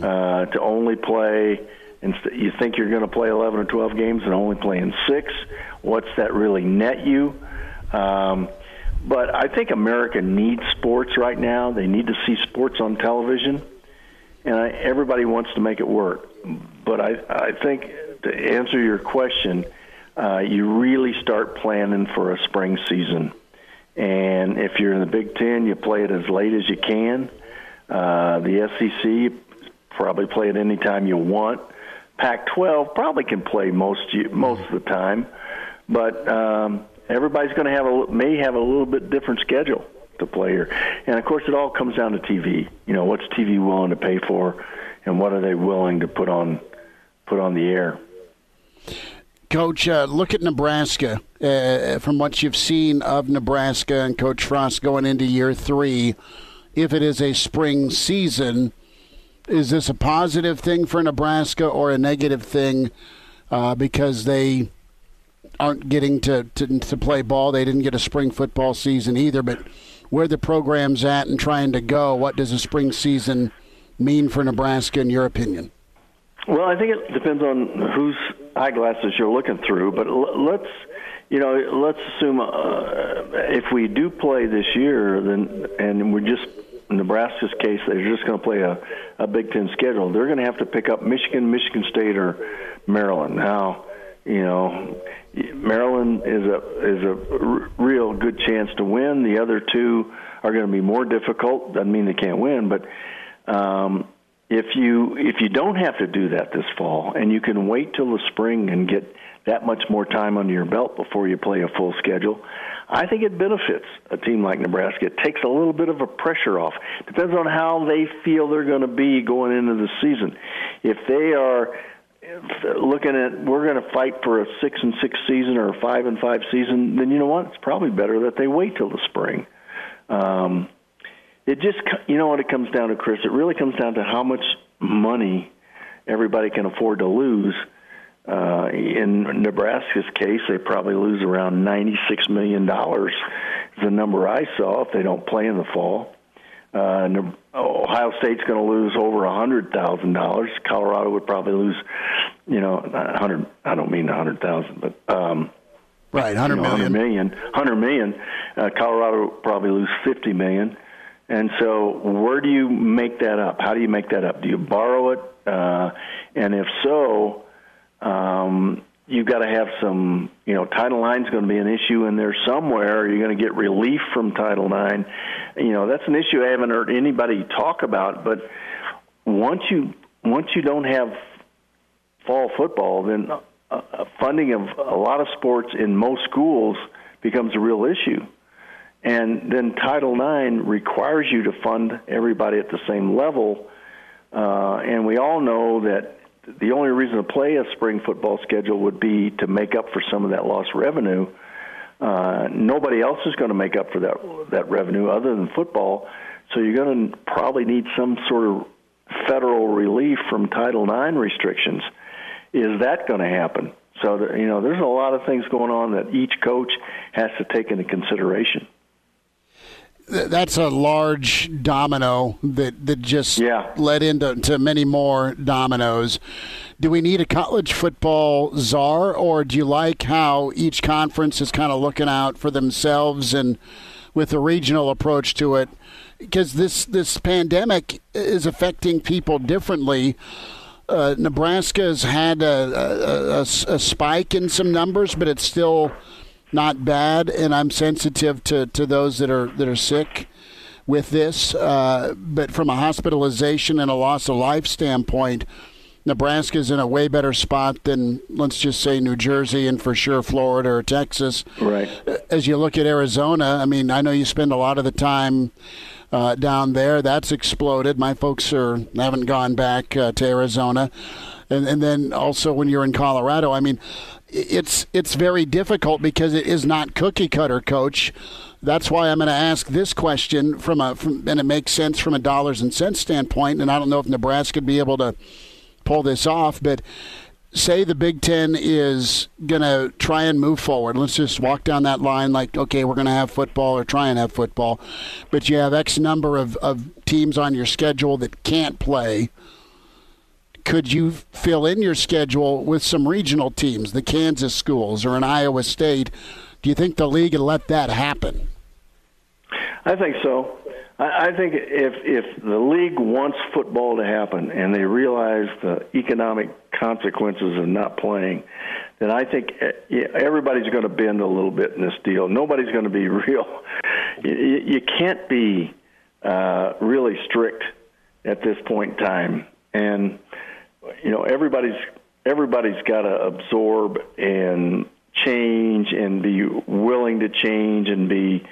Speaker 7: uh, to only play and you think you're going to play 11 or 12 games and only playing six, what's that really net you? Um, but I think America needs sports right now. They need to see sports on television, and I, everybody wants to make it work. But I, I think to answer your question, uh, you really start planning for a spring season. And if you're in the Big Ten, you play it as late as you can. Uh, the SEC, probably play it anytime you want. Pac-12 probably can play most most of the time, but um, everybody's going to have a may have a little bit different schedule to play here, and of course it all comes down to TV. You know, what's TV willing to pay for, and what are they willing to put on put on the air.
Speaker 1: Coach, uh, look at Nebraska. Uh, from what you've seen of Nebraska and Coach Frost going into year three, if it is a spring season is this a positive thing for Nebraska or a negative thing uh, because they aren't getting to, to, to play ball? They didn't get a spring football season either, but where the program's at and trying to go, what does a spring season mean for Nebraska in your opinion?
Speaker 7: Well, I think it depends on whose eyeglasses you're looking through, but let's you know, let's assume uh, if we do play this year, then and we're just Nebraska's case, they're just going to play a, a Big Ten schedule. They're going to have to pick up Michigan, Michigan State, or Maryland. Now, you know, Maryland is a is a r- real good chance to win. The other two are going to be more difficult. Doesn't mean they can't win, but um, if you if you don't have to do that this fall, and you can wait till the spring and get that much more time under your belt before you play a full schedule, I think it benefits a team like Nebraska. It takes a little bit of a pressure off. Depends on how they feel they're going to be going into the season. If they are looking at we're going to fight for a six and six season or a five and five season, then you know what? It's probably better that they wait till the spring. Um, it just you know what it comes down to, Chris. It really comes down to how much money everybody can afford to lose uh, in Nebraska's case, they probably lose around $96 million, is the number I saw, if they don't play in the fall. Uh, Ohio State's going to lose over $100,000. Colorado would probably lose, you know, 100 I don't mean 100,000, but um
Speaker 1: Right, 100
Speaker 7: you know,
Speaker 1: million.
Speaker 7: 100 million. 100 million. Uh, Colorado probably lose 50 million. And so, where do you make that up? How do you make that up? Do you borrow it? Uh, and if so, um, you've got to have some, you know, Title IX is going to be an issue in there somewhere. You're going to get relief from Title IX. You know, that's an issue I haven't heard anybody talk about. But once you once you don't have fall football, then uh, funding of a lot of sports in most schools becomes a real issue. And then Title IX requires you to fund everybody at the same level. Uh, and we all know that the only reason to play a spring football schedule would be to make up for some of that lost revenue. Uh, nobody else is going to make up for that that revenue other than football. So you're going to probably need some sort of federal relief from Title IX restrictions. Is that going to happen? So you know, there's a lot of things going on that each coach has to take into consideration
Speaker 1: that's a large domino that that just
Speaker 7: yeah.
Speaker 1: led into to many more dominoes. Do we need a college football czar, or do you like how each conference is kind of looking out for themselves and with a regional approach to it? Because this this pandemic is affecting people differently. Uh, Nebraska's had a, a, a, a spike in some numbers, but it's still not bad, and I'm sensitive to, to those that are that are sick. with this, uh, but from a hospitalization and a loss of life standpoint, Nebraska's in a way better spot than, let's just say, New Jersey and for sure Florida or Texas.
Speaker 7: Right.
Speaker 1: As you look at Arizona, I mean, I know you spend a lot of the time uh, down there. That's exploded. My folks are haven't gone back uh, to Arizona, and and then also when you're in Colorado, I mean, it's it's very difficult because it is not cookie cutter, coach. That's why I'm going to ask this question from a from, and it makes sense from a dollars and cents standpoint. And I don't know if Nebraska would be able to pull this off, but say the Big Ten is going to try and move forward. Let's just walk down that line like, okay, we're going to have football or try and have football, but you have X number of, of teams on your schedule that can't play. Could you fill in your schedule with some regional teams, the Kansas schools or an Iowa State? Do you think the league will let that happen?
Speaker 7: I think so. I, think if if the league wants football to happen and they realize the economic consequences of not playing, then I think eh, everybody's going to bend a little bit in this deal. Nobody's going to be real. You can't be uh, really strict at this point in time, and you know everybody's everybody's got to absorb and change and be willing to change and be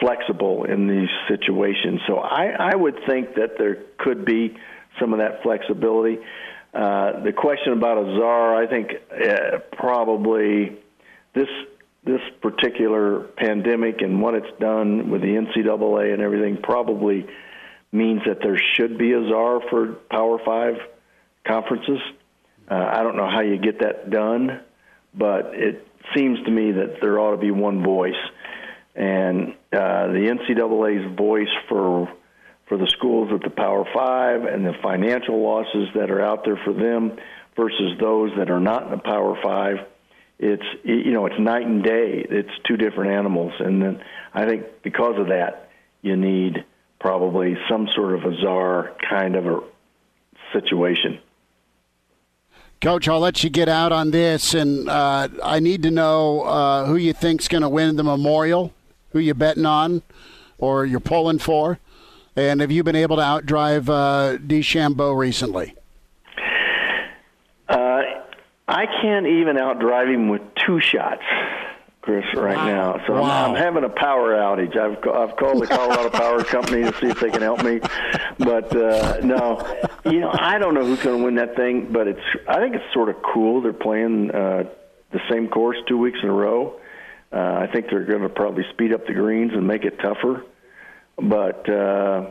Speaker 7: flexible in these situations. So I, I would think that there could be some of that flexibility. Uh, the question about a czar, I think uh, probably this this particular pandemic and what it's done with the NCAA and everything probably means that there should be a czar for Power Five conferences. Uh, I don't know how you get that done, but it seems to me that there ought to be one voice and uh, the NCAA's voice for for the schools at the Power Five and the financial losses that are out there for them versus those that are not in the Power Five. It's you know it's night and day. It's two different animals, and then I think because of that, you need probably some sort of a czar kind of a situation.
Speaker 1: Coach, I'll let you get out on this, and uh, I need to know uh, who you think's going to win the Memorial who you betting on or you're pulling for? And have you been able to outdrive uh, DeChambeau recently?
Speaker 7: Uh, I can't even outdrive him with two shots, Chris, right wow. now. So wow. I'm, I'm, having a power outage. I've I've called the Colorado Power Company to see if they can help me, but uh, no, you know I don't know who's going to win that thing. But it's I think it's sort of cool. They're playing uh, the same course two weeks in a row. Uh, I think they're going to probably speed up the greens and make it tougher. But uh,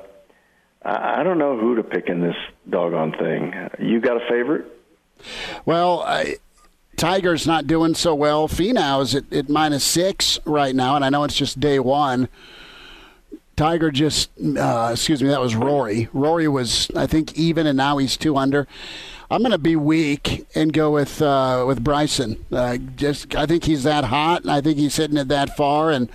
Speaker 7: I, I don't know who to pick in this doggone thing. You got a favorite?
Speaker 1: Well, I, Tiger's not doing so well. Finau is at, at minus six right now, and I know it's just day one. Tiger just, uh, excuse me, that was Rory. Rory was, I think, even, and now he's two under. I'm going to be weak and go with uh, with Bryson. Uh, just I think he's that hot, and I think he's hitting it that far, and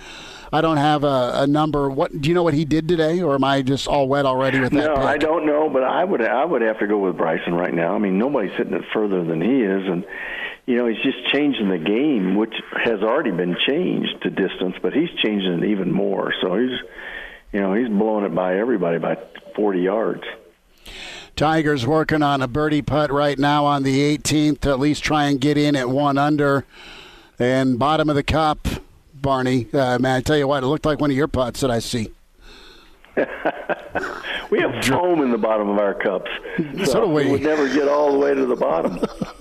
Speaker 1: I don't have a, a, number. What do you know what he did today, or am I just all wet already with that?
Speaker 7: No,
Speaker 1: pick?
Speaker 7: I don't know, but I would I would have to go with Bryson right now. I mean, nobody's hitting it further than he is, and you know he's just changing the game, which has already been changed to distance, but he's changing it even more. So he's you know he's blowing it by everybody by 40 yards.
Speaker 1: Tigers working on a birdie putt right now on the 18th to at least try and get in at one under. And bottom of the cup, Barney. Uh, man, I tell you what, it looked like one of your putts that I see.
Speaker 7: we have foam in the bottom of our cups. So,
Speaker 1: so do we.
Speaker 7: we would never get all the way to the bottom.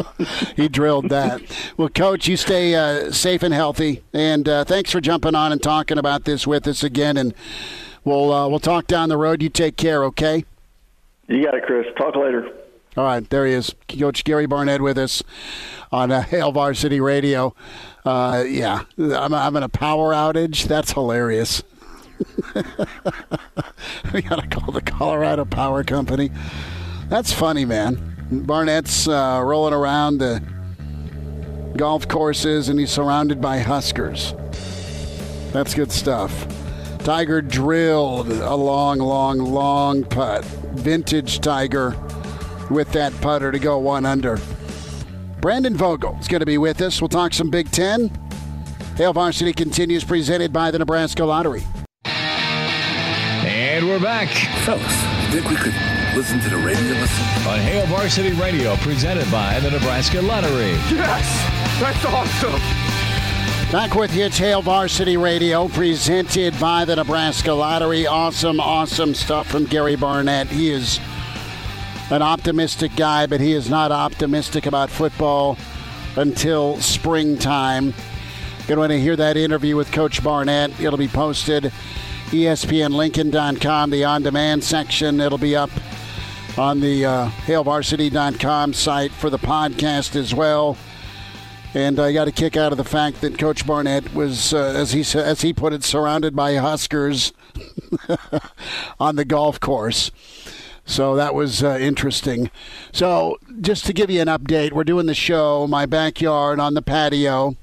Speaker 1: he drilled that. Well, Coach, you stay uh, safe and healthy, and uh, thanks for jumping on and talking about this with us again. And we'll uh, we'll talk down the road. You take care, okay?
Speaker 7: You got it, Chris. Talk later.
Speaker 1: All right, there he is, Coach Gary Barnett with us on uh, Hail Varsity Radio. Uh, yeah, I'm, I'm in a power outage. That's hilarious. we got to call the Colorado Power Company. That's funny, man. Barnett's uh, rolling around the golf courses and he's surrounded by Huskers. That's good stuff. Tiger drilled a long, long, long putt. Vintage Tiger with that putter to go one under. Brandon Vogel is going to be with us. We'll talk some Big Ten. Hail Varsity continues presented by the Nebraska Lottery.
Speaker 3: And we're back
Speaker 4: Fellas, think we could listen to the radio listen?
Speaker 3: on Hail Varsity Radio, presented by the Nebraska Lottery.
Speaker 8: Yes! That's awesome!
Speaker 1: Back with you, it's Hail Varsity Radio, presented by the Nebraska Lottery. Awesome, awesome stuff from Gary Barnett. He is an optimistic guy, but he is not optimistic about football until springtime. Going to want to hear that interview with Coach Barnett. It'll be posted ESPNLincoln.com, the on-demand section. It'll be up on the uh, HailVarsity.com site for the podcast as well. And I got a kick out of the fact that Coach Barnett was, uh, as he as he put it, surrounded by Huskers on the golf course. So that was uh, interesting. So just to give you an update, we're doing the show, my backyard on the patio,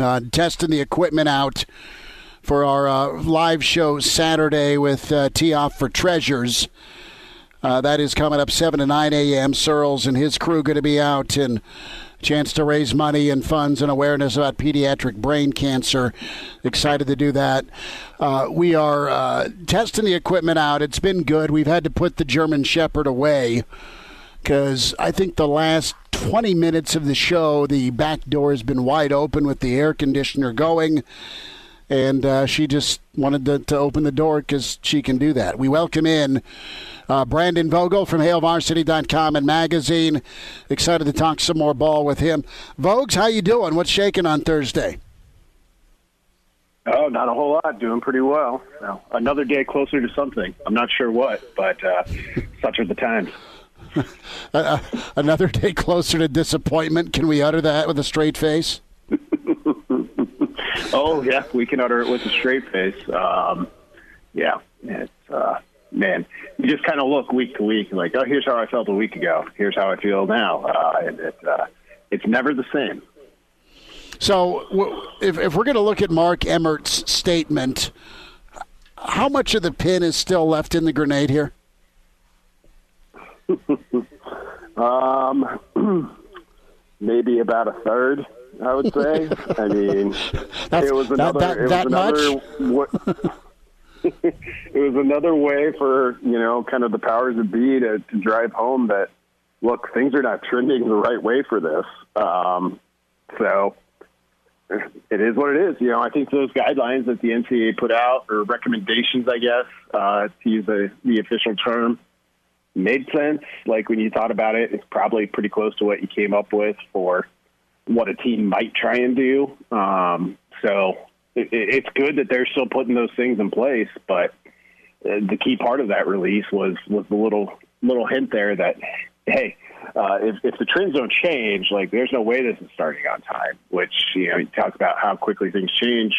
Speaker 1: uh, testing the equipment out for our uh, live show Saturday with uh, Tee Off for Treasures. Uh, that is coming up 7 to 9 a.m. Searles and his crew going to be out and chance to raise money and funds and awareness about pediatric brain cancer. Excited to do that. Uh, we are uh, testing the equipment out. It's been good. We've had to put the German Shepherd away because I think the last 20 minutes of the show, the back door has been wide open with the air conditioner going and uh, she just wanted to, to open the door because she can do that. We welcome in uh, Brandon Vogel from HailVarsity.com and magazine. Excited to talk some more ball with him. Vogues, how you doing? What's shaking on Thursday?
Speaker 9: Oh, not a whole lot. Doing pretty well. Another day closer to something. I'm not sure what, but uh, such are the times.
Speaker 1: Uh, another day closer to disappointment. Can we utter that with a straight face?
Speaker 9: Oh, yeah, we can utter it with a straight face. Um, yeah, it's uh, man. You just kind of look week to week, like, oh, here's how I felt a week ago. Here's how I feel now, uh, and it, uh, it's never the same.
Speaker 1: So, if, if we're going to look at Mark Emmert's statement, how much of the pin is still left in the grenade here?
Speaker 9: Um, maybe about a third, I would say. I mean,
Speaker 1: That's-
Speaker 9: it was
Speaker 1: that-
Speaker 9: another.
Speaker 1: that-
Speaker 9: it was
Speaker 1: that
Speaker 9: another. wa- it was another way for you know, kind of the powers that be to, to drive home that look, things are not trending the right way for this. Um, so it is what it is. You know, I think those guidelines that the NCAA put out, or recommendations, I guess, uh, to use the, the official term, made sense. Like when you thought about it, it's probably pretty close to what you came up with for what a team might try and do. Um, so it, it's good that they're still putting those things in place, but uh, the key part of that release was was the little little hint there that hey, uh, if if the trends don't change, like there's no way this is starting on time. Which you know, you talk about how quickly things change.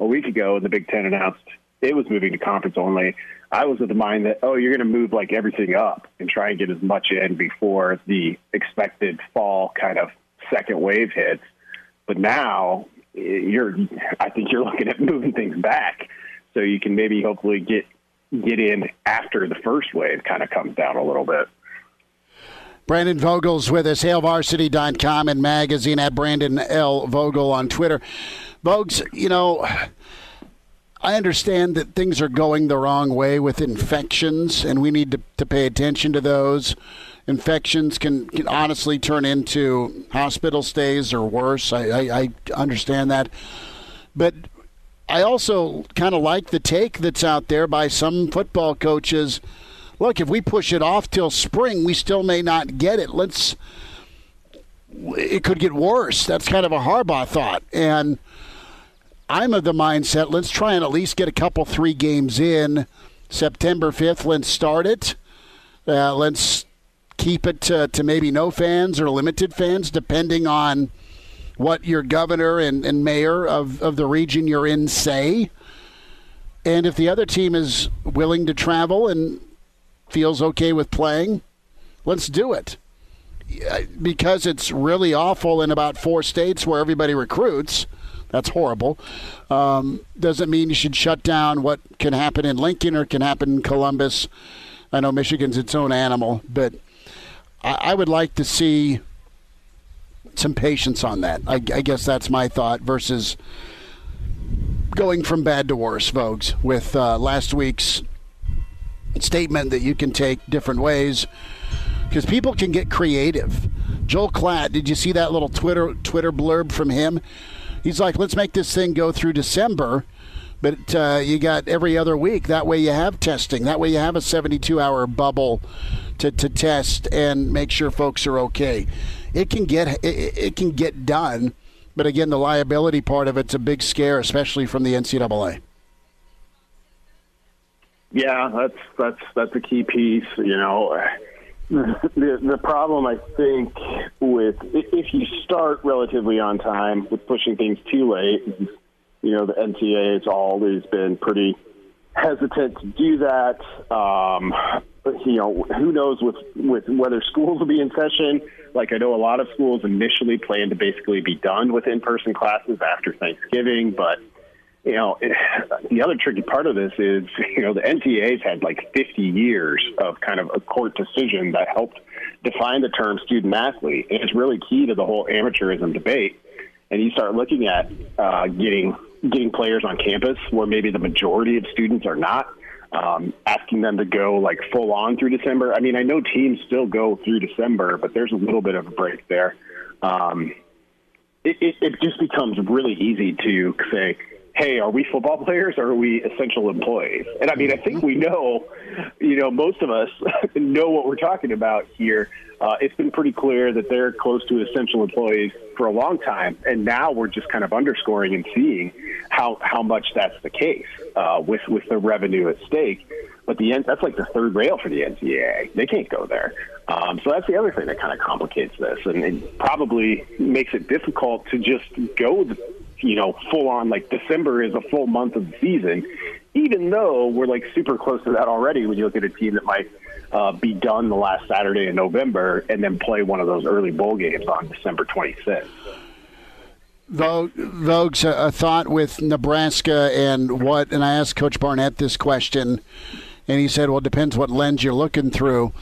Speaker 9: A week ago, the Big Ten announced it was moving to conference only. I was of the mind that oh, you're going to move like everything up and try and get as much in before the expected fall kind of second wave hits. But now eh, you're, I think you're looking at moving things back so you can maybe hopefully get get in after the first wave kind of comes down a little bit.
Speaker 1: Brandon Vogel's with us, HailVarsity.com and magazine at Brandon L. Vogel on Twitter. Vogues, you know, I understand that things are going the wrong way with infections, and we need to, to pay attention to those. Infections can, can honestly turn into hospital stays or worse. I, I, I understand that. But I also kind of like the take that's out there by some football coaches. Look, if we push it off till spring, we still may not get it. Let's. It could get worse. That's kind of a Harbaugh thought, and I'm of the mindset. Let's try and at least get a couple three games in. September 5th, let's start it. Uh, let's keep it to, to maybe no fans or limited fans, depending on what your governor and, and mayor of, of the region you're in say. And if the other team is willing to travel and feels okay with playing, let's do it. Because it's really awful in about four states where everybody recruits. That's horrible. Um, doesn't mean you should shut down what can happen in Lincoln or can happen in Columbus. I know Michigan's its own animal, but I, I would like to see some patience on that. I, I, guess that's my thought versus going from bad to worse, folks, with uh, last week's statement that you can take different ways because people can get creative. Joel Klatt, did you see that little Twitter Twitter blurb from him? He's like, let's make this thing go through December, but uh, you got every other week. That way you have testing. That way you have a 72 hour bubble to, to test and make sure folks are okay. It can get it, it can get done, but again, the liability part of it's a big scare, especially from the NCAA.
Speaker 9: Yeah, that's that's that's a key piece. You know, the the problem I think with if you start relatively on time with pushing things too late, you know, the NCAA has always been pretty hesitant to do that. Um, you know, who knows with with whether schools will be in session. Like I know a lot of schools initially plan to basically be done with in person classes after Thanksgiving, but you know, the other tricky part of this is, you know, the NCAA's had like 50 years of kind of a court decision that helped define the term student athlete. And it's really key to the whole amateurism debate. And you start looking at uh, getting getting players on campus where maybe the majority of students are not, um, asking them to go like full on through December. I mean, I know teams still go through December, but there's a little bit of a break there. Um, it, it, it just becomes really easy to say, hey, are we football players or are we essential employees? And I mean, I think we know, you know, most of us know what we're talking about here. Uh, it's been pretty clear that they're close to essential employees for a long time, and now we're just kind of underscoring and seeing how how much that's the case uh, with with the revenue at stake. But the that's like the third rail for the NCAA. They can't go there. Um, so that's the other thing that kind of complicates this, and it probably makes it difficult to just go you know, full on like December is a full month of the season, even though we're like super close to that already when you look at a team that might uh, be done the last Saturday in November and then play one of those early bowl games on December 26th.
Speaker 1: Vogues, a thought with Nebraska and what, and I asked Coach Barnett this question, and he said, well, it depends what lens you're looking through.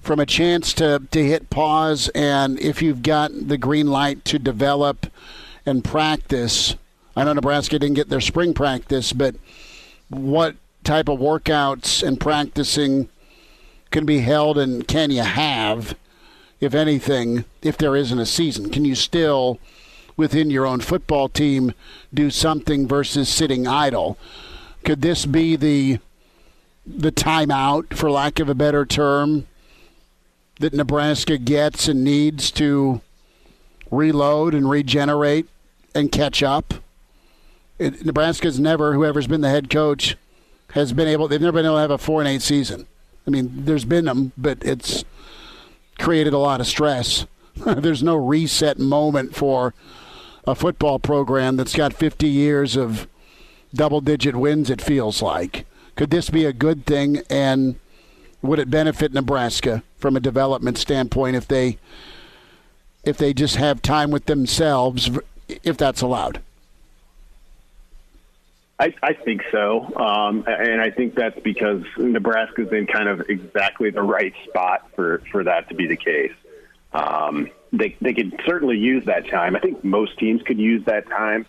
Speaker 1: From a chance to, to hit pause, and if you've got the green light to develop – and practice. I know Nebraska didn't get their spring practice, but what type of workouts and practicing can be held and can you have, if anything, if there isn't a season? Can you still, within your own football team, do something versus sitting idle? Could this be the the timeout, for lack of a better term, that Nebraska gets and needs to reload and regenerate and catch up. It, Nebraska's never, whoever's been the head coach, has been able. They've never been able to have a four and eight season. I mean, there's been them, but it's created a lot of stress. there's no reset moment for a football program that's got 50 years of double-digit wins. It feels like. Could this be a good thing? And would it benefit Nebraska from a development standpoint if they if they just have time with themselves, if that's allowed?
Speaker 9: I, I think so, um, and I think that's because Nebraska's in kind of exactly the right spot for, for that to be the case. Um, they they could certainly use that time. I think most teams could use that time,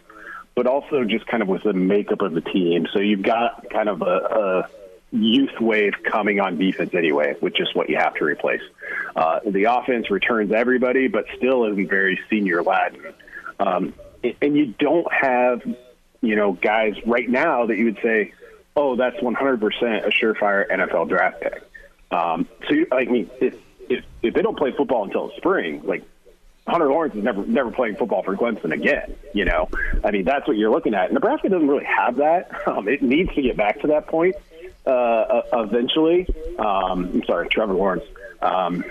Speaker 9: but also just kind of with the makeup of the team. So you've got kind of a, a youth wave coming on defense anyway, which is what you have to replace. Uh, the offense returns everybody, but still isn't very senior laden. Um, and you don't have, you know, guys right now that you would say, oh, that's 100% a surefire NFL draft pick. Um, so, you, I mean, if, if, if they don't play football until spring, like Hunter Lawrence is never never playing football for Clemson again. You know, I mean that's what you're looking at. Nebraska doesn't really have that. Um, it needs to get back to that point uh, eventually. Um, I'm sorry, Trevor Lawrence um,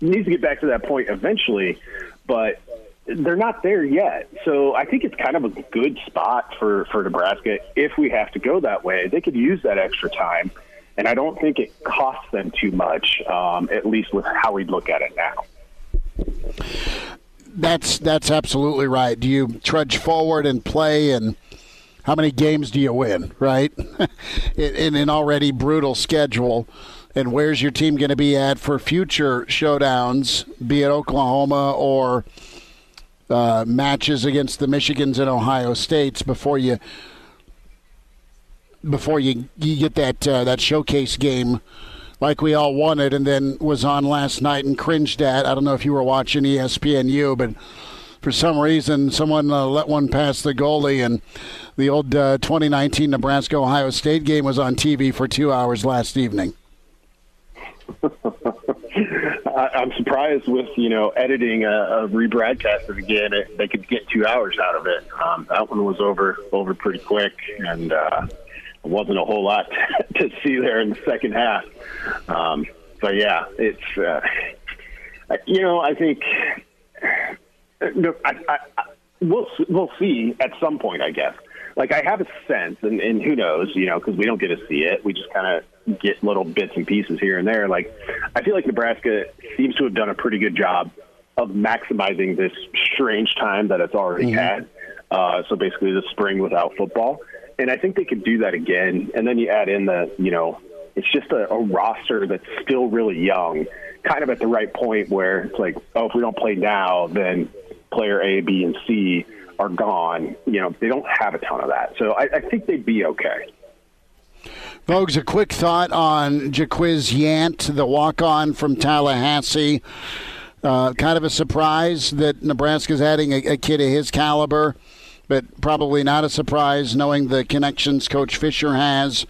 Speaker 9: needs to get back to that point eventually, but they're not there yet. So I think it's kind of a good spot for, for Nebraska if we have to go that way. They could use that extra time, and I don't think it costs them too much, um, at least with how we look at it now.
Speaker 1: That's that's absolutely right. Do you trudge forward and play and – how many games do you win, right? in an already brutal schedule. And where's your team going to be at for future showdowns, be it Oklahoma or uh, matches against the Michigans and Ohio States before you before you you get that uh, that showcase game like we all wanted, and then was on last night and cringed at. I don't know if you were watching ESPNU, but for some reason, someone uh, let one pass the goalie, and the old uh, 2019 Nebraska Ohio State game was on TV for two hours last evening.
Speaker 9: I'm surprised with you know editing a, a rebroadcast it again. It, they could get two hours out of it. Um, that one was over over pretty quick, and uh, wasn't a whole lot to see there in the second half. Um, so yeah, it's uh, you know I think no, I, I, I, we'll we'll see at some point, I guess. Like I have a sense, and, and who knows, you know, because we don't get to see it. We just kind of get little bits and pieces here and there. Like I feel like Nebraska seems to have done a pretty good job of maximizing this strange time that it's already
Speaker 1: Mhm.
Speaker 9: had. Uh, so basically, the spring without football, and I think they could do that again. And then you add in the, you know, it's just a, a roster that's still really young, kind of at the right point where it's like, oh, if we don't play now, then player A, B, and C are gone. You know, they don't have a ton of that, so I, I think they'd be okay.
Speaker 1: Vogues, a quick thought on Jaquez Yant, the walk-on from Tallahassee. Uh, kind of a surprise that Nebraska's adding a, a kid of his caliber, but probably not a surprise knowing the connections Coach Fisher has.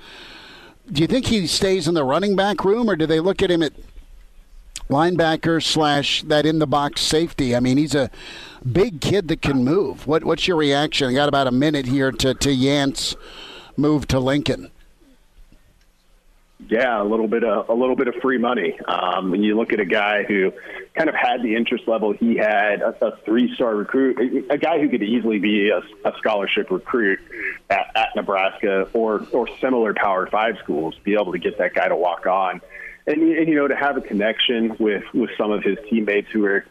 Speaker 1: Do you think he stays in the running back room, or do they look at him at linebacker slash that in the box safety? I mean, he's a big kid that can move. What what's your reaction? I got about a minute here to to Yant's move to Lincoln.
Speaker 9: Yeah, a little bit of a little bit of free money. Um, when you look at a guy who kind of had the interest level he had, a, a three-star recruit, a, a guy who could easily be a, a scholarship recruit at, at Nebraska or or similar Power Five schools, be able to get that guy to walk on, and, and you know to have a connection with with some of his teammates who are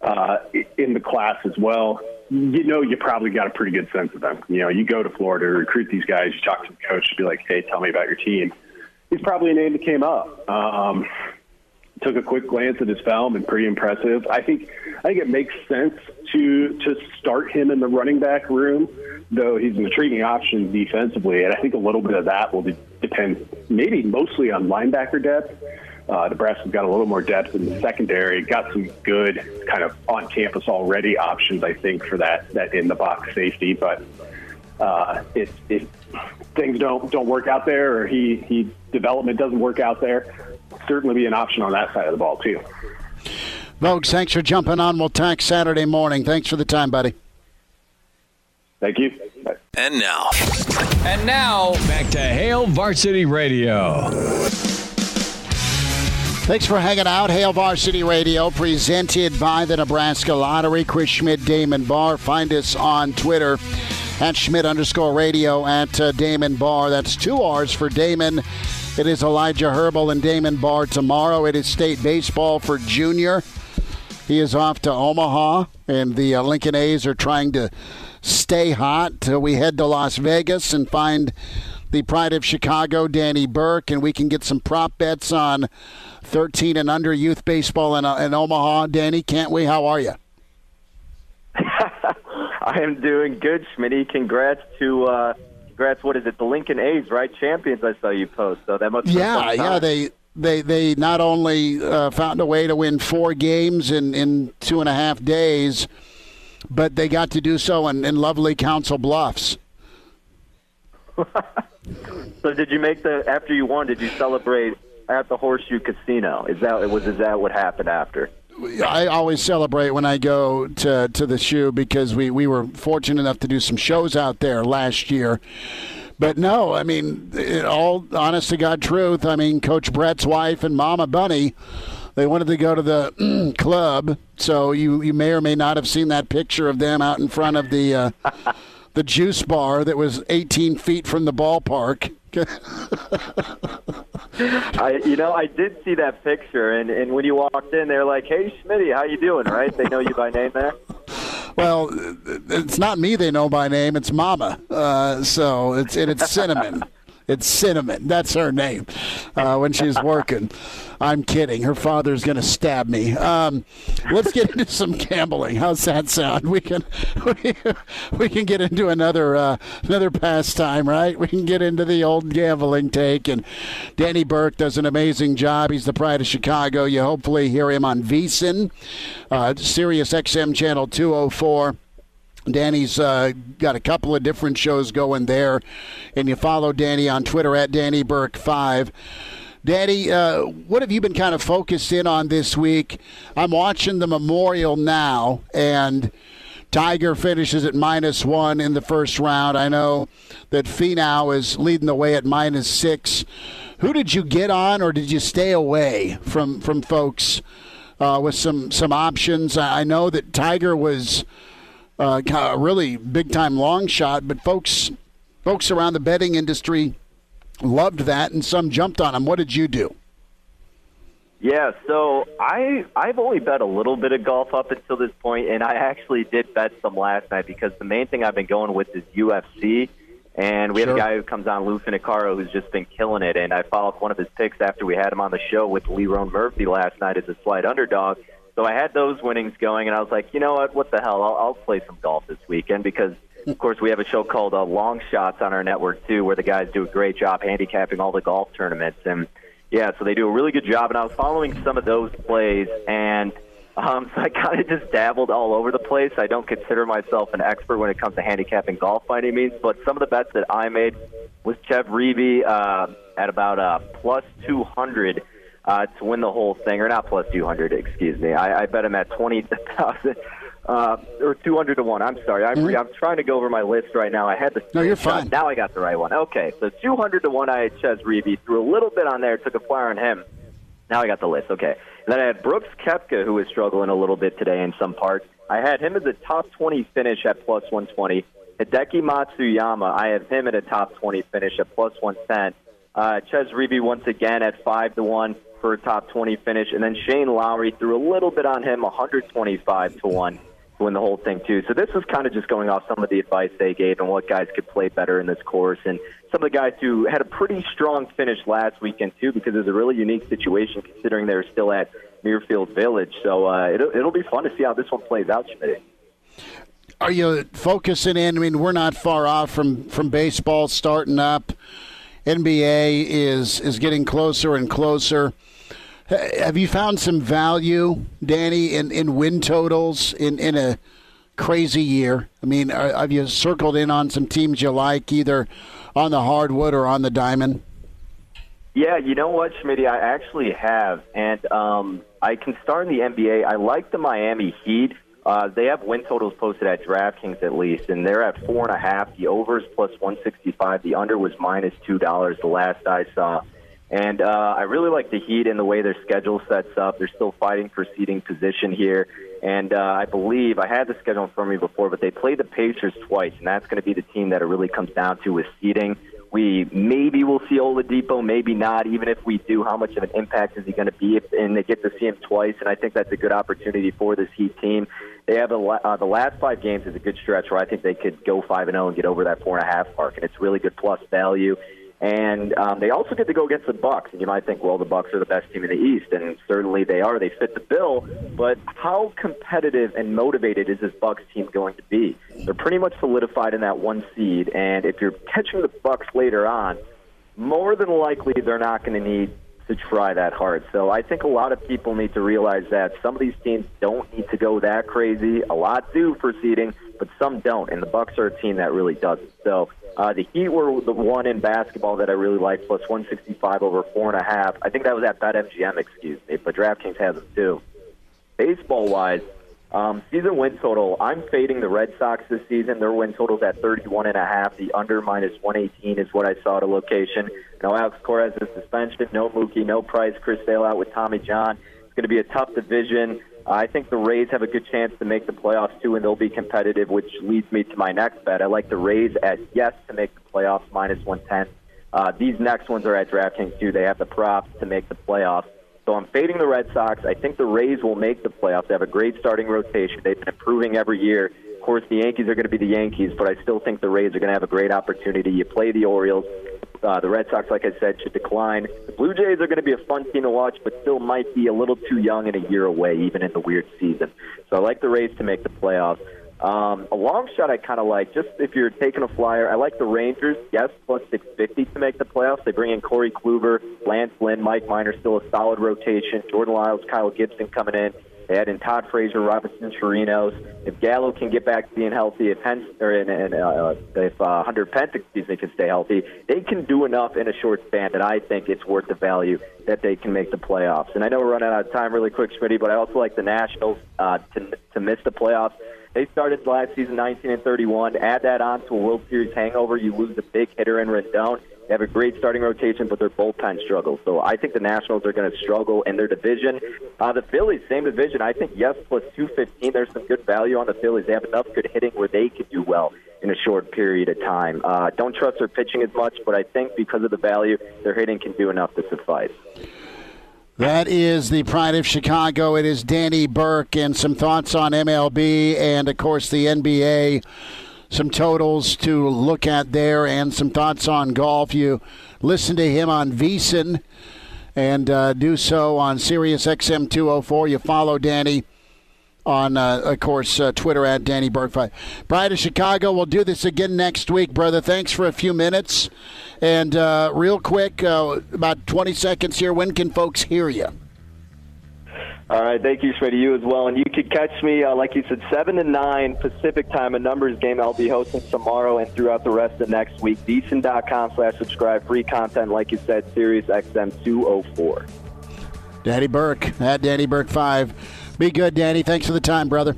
Speaker 9: uh, in the class as well. You know, you probably got a pretty good sense of them. You know, you go to Florida, recruit these guys, you talk to the coach, be like, "Hey, tell me about your team." he's probably a name that came up. Um, took a quick glance at his film and pretty impressive. I think I think it makes sense to to start him in the running back room, though he's an intriguing option defensively, and I think a little bit of that will de- depend maybe mostly on linebacker depth. Uh, Nebraska's got a little more depth in the secondary. Got some good kind of on campus already options, I think, for that that in the box safety, but uh, if, if things don't don't work out there or he he development doesn't work out there, certainly be an option on that side of the ball too.
Speaker 1: Vogues, thanks for jumping on. We'll talk Saturday morning. Thanks for the time, buddy.
Speaker 9: Thank you.
Speaker 3: And now. And now, back to Hail Varsity Radio.
Speaker 1: Thanks for hanging out. Hail Varsity Radio, presented by the Nebraska Lottery. Chris Schmidt, Damon Barr. Find us on Twitter at Schmidt underscore radio at uh, Damon Barr. That's two R's for Damon. It is Elijah Herbal and Damon Barr tomorrow. It is state baseball for Junior. He is off to Omaha, and the uh, Lincoln A's are trying to stay hot till we head to Las Vegas and find the pride of Chicago, Danny Burke, and we can get some prop bets on 13 and under youth baseball in, uh, in Omaha. Danny, can't we? How are you?
Speaker 10: I am doing good, Schmitty. Congrats to uh, congrats. What is it? The Lincoln A's, right? Champions. I saw you post. So that must. Be
Speaker 1: Yeah, yeah. They they they not only uh, found a way to win four games in in two and a half days, but they got to do so in, in lovely Council Bluffs.
Speaker 10: So did you make the after you won? Did you celebrate at the Horseshoe Casino? Is that was is that what happened after?
Speaker 1: I always celebrate when I go to to the shoe because we we were fortunate enough to do some shows out there last year. But no, I mean, it, all honest to God truth. I mean, Coach Brett's wife and Mama Bunny, they wanted to go to the club, so you you may or may not have seen that picture of them out in front of the uh, the juice bar that was 18 feet from the ballpark.
Speaker 10: I, you know, I did see that picture, and, and when you walked in, they're like, "Hey, Schmitty, how you doing?" Right? They know you by name there.
Speaker 1: Well, it's not me they know by name; it's Mama. Uh, so it's and it's Cinnamon. It's Cinnamon. That's her name uh, when she's working. I'm kidding. Her father's going to stab me. Um, let's get into some gambling. How's that sound? We can we, we can get into another uh, another pastime, right? We can get into the old gambling take. And Danny Burke does an amazing job. He's the pride of Chicago. You hopefully hear him on VSIN, uh, Sirius XM channel 204. Danny's uh, got a couple of different shows going there, and you follow Danny on Twitter at Danny Burke five. Danny, uh, what have you been kind of focused in on this week? I'm watching the Memorial now, and Tiger finishes at minus one in the first round. I know that Finau is leading the way at minus six. Who did you get on, or did you stay away from from folks uh, with some some options? I know that Tiger was uh, a really big time long shot, but folks folks around the betting industry loved that, and some jumped on him. What did you do?
Speaker 10: Yeah, so I I've only bet a little bit of golf up until this point, and I actually did bet some last night because the main thing I've been going with is UFC, and we
Speaker 1: Sure.
Speaker 10: have a guy who comes on, Lou Finocchiaro, who's just been killing it, and I followed one of his picks after we had him on the show with Lerone Murphy last night as a slight underdog. So I had those winnings going, and I was like, you know what, what the hell, I'll, I'll play some golf this weekend because of course, we have a show called uh, Long Shots on our network too, where the guys do a great job handicapping all the golf tournaments. And yeah, so they do a really good job. And I was following some of those plays, and um, so I kind of just dabbled all over the place. I don't consider myself an expert when it comes to handicapping golf by any means, but some of the bets that I made was Chez Reavie uh, at about uh, plus 200 uh, to win the whole thing, or not plus 200, excuse me. I, I bet him at 20,000 uh, or 200 to 1. I'm sorry. I'm, I'm trying to go over my list right now. I had the
Speaker 1: Mm-hmm. No, you're fine.
Speaker 10: Now I got the right one. Okay, so 200 to 1 I had Chez Reavie. Threw a little bit on there, took a flyer on him. Now I got the list. Okay. And then I had Brooks Koepka, who was struggling a little bit today in some parts. I had him as a top 20 finish at plus 120. Hideki Matsuyama, I have him at a top 20 finish at plus 110. Uh, Chez Reavie once again at 5 to 1 for a top 20 finish. And then Shane Lowry threw a little bit on him, 125 to 1 to win the whole thing, too. So this was kind of just going off some of the advice they gave and what guys could play better in this course. And some of the guys who had a pretty strong finish last weekend, too, because it was a really unique situation considering they were still at Muirfield Village. So uh, it'll, it'll be fun to see how this one plays out, Schmidt.
Speaker 1: Are you focusing in? I mean, we're not far off from from baseball starting up. NBA is is getting closer and closer. Ha- Have you found some value, Danny, in, in win totals in, in a crazy year? I mean, are, have you circled in on some teams you like, either on the hardwood or on the diamond?
Speaker 10: Yeah, you know what, Schmidt? I actually have, and um, I can start in the NBA. I like the Miami Heat. Uh, they have win totals posted at DraftKings at least, and they're at four and a half. The overs plus one sixty five. The under was minus two dollars. The last I saw, and uh, I really like the Heat and the way their schedule sets up. They're still fighting for seeding position here, and uh, I believe I had the schedule of me before, but they play the Pacers twice, and that's going to be the team that it really comes down to with seeding. We maybe will see Oladipo, maybe not. Even if we do, how much of an impact is he going to be? If, and they get to see him twice, and I think that's a good opportunity for this Heat team. They have a, uh, the last five games is a good stretch where I think they could go five and zero and get over that four and a half mark, and it's really good plus value. And um, they also get to go against the Bucks. And you might think, well, the Bucks are the best team in the East, and certainly they are. They fit the bill. But how competitive and motivated is this Bucks team going to be? They're pretty much solidified in that one seed, and if you're catching the Bucks later on, more than likely they're not going to need to try that hard. So I think a lot of people need to realize that some of these teams don't need to go that crazy. A lot do for seeding, but some don't, and the Bucks are a team that really doesn't. So uh, the Heat were the one in basketball that I really liked, plus 165 over four and a half. I think that was at BetMGM, excuse me, but DraftKings has them too. Baseball wise, um, season win total. I'm fading the Red Sox this season. Their win total's at 31 and a half. The under minus 118 is what I saw at a location. No Alex Cora has a suspension. No Mookie. No Price. Chris Sale out with Tommy John. It's going to be a tough division. I think the Rays have a good chance to make the playoffs too, and they'll be competitive, which leads me to my next bet. I like the Rays at yes to make the playoffs minus 110. Uh, these next ones are at DraftKings too. They have the props to make the playoffs. So I'm fading the Red Sox. I think the Rays will make the playoffs. They have a great starting rotation. They've been improving every year. Course, the Yankees are going to be the Yankees, but I still think the Rays are going to have a great opportunity. You play the Orioles. Uh, the Red Sox, like I said, should decline. The Blue Jays are going to be a fun team to watch, but still might be a little too young and a year away, even in the weird season. So I like the Rays to make the playoffs. Um, a long shot I kind of like. Just if you're taking a flyer, I like the Rangers. Yes, plus 650 to make the playoffs. They bring in Corey Kluber, Lance Lynn, Mike Minor, still a solid rotation. Jordan Lyles, Kyle Gibson coming in. They add in Todd Frazier, Robinson Chirinos. If Gallo can get back to being healthy, if Pence, or in, in, uh, if uh, Hunter Pence, excuse me, can stay healthy, they can do enough in a short span that I think it's worth the value that they can make the playoffs. And I know we're running out of time really quick, Schmidt, but I also like the Nationals uh, to to miss the playoffs. They started last season 19 and 31. Add that on to a World Series hangover, you lose a big hitter in Rendon. They have a great starting rotation, but their bullpen struggles. So I think the Nationals are going to struggle in their division. Uh, the Phillies, same division. I think yes plus 215. There's some good value on the Phillies. They have enough good hitting where they could do well in a short period of time. Uh, don't trust their pitching as much, but I think because of the value, their hitting can do enough to suffice.
Speaker 1: That is the pride of Chicago. It is Danny Burke and some thoughts on MLB and, of course, the NBA. Some totals to look at there and some thoughts on golf. You listen to him on VSiN and uh, do so on Sirius XM 204. You follow Danny on, uh, of course, uh, Twitter at Danny Burke. Pride of Chicago, we'll do this again next week, brother. Thanks for a few minutes. And uh, real quick, uh, about 20 seconds here, when can folks hear you?
Speaker 10: All right, thank you, Schmidt, you as well. And you can catch me, uh, like you said, 7 to 9 Pacific time, a numbers game I'll be hosting tomorrow and throughout the rest of next week. VSiN.com slash subscribe. Free content, like you said, Sirius XM 204.
Speaker 1: Danny Burke, at Danny Burke 5. Be good, Danny. Thanks for the time, brother.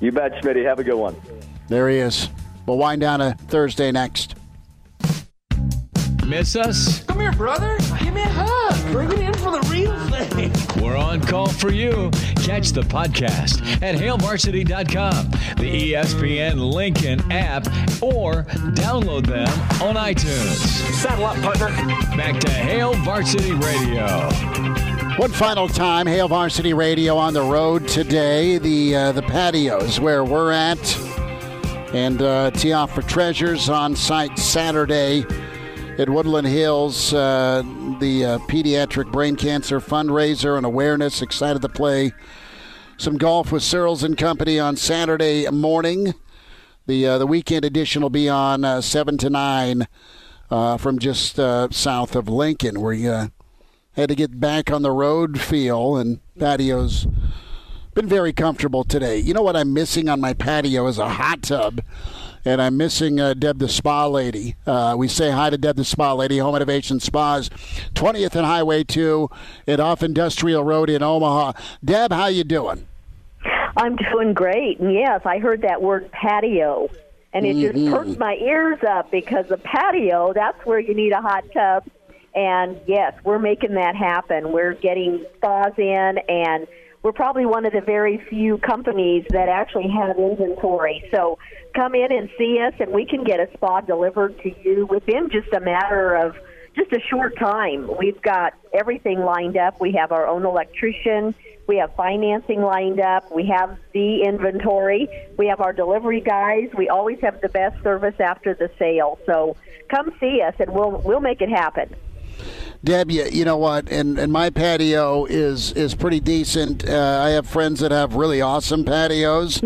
Speaker 10: You bet, Schmidt. Have a good one.
Speaker 1: There he is. We'll wind down a Thursday next.
Speaker 3: Miss us?
Speaker 8: Come here, brother. Give me a hug. Bring it in for the real thing.
Speaker 3: We're on call for you. Catch the podcast at hailvarsity.com, the ESPN Lincoln app, or download them on iTunes.
Speaker 8: Saddle up, partner.
Speaker 3: Back to Hail Varsity Radio.
Speaker 1: One final time, Hail Varsity Radio on the road today. The uh, the patios where we're at, and uh, tee off for treasures on site Saturday at Woodland Hills. Uh, the uh, pediatric brain cancer fundraiser and awareness. Excited to play some golf with Searles and Company on Saturday morning. The uh, the weekend edition will be on uh, seven to nine from just south of Lincoln, where you had to get back on the road feel, and patios been very comfortable today. You know what I'm missing on my patio is a hot tub, and I'm missing uh, Deb the Spa Lady. Uh, we say hi to Deb the Spa Lady, Home Innovation Spas, 20th and Highway 2 at Off Industrial Road in Omaha. Deb, how you doing?
Speaker 11: I'm doing great, and yes, I heard that word patio. And it just
Speaker 1: Mhm.
Speaker 11: perked my ears up because the patio, that's where you need a hot tub. And yes, we're making that happen. We're getting spas in, and we're probably one of the very few companies that actually have inventory. So come in and see us, and we can get a spa delivered to you within just a matter of just a short time. We've got everything lined up. We have our own electrician. We have financing lined up. We have the inventory. We have our delivery guys. We always have the best service after the sale. So come see us, and we'll we'll make it happen.
Speaker 1: Deb, you, you know what? And and my patio is is pretty decent. Uh, I have friends that have really awesome patios,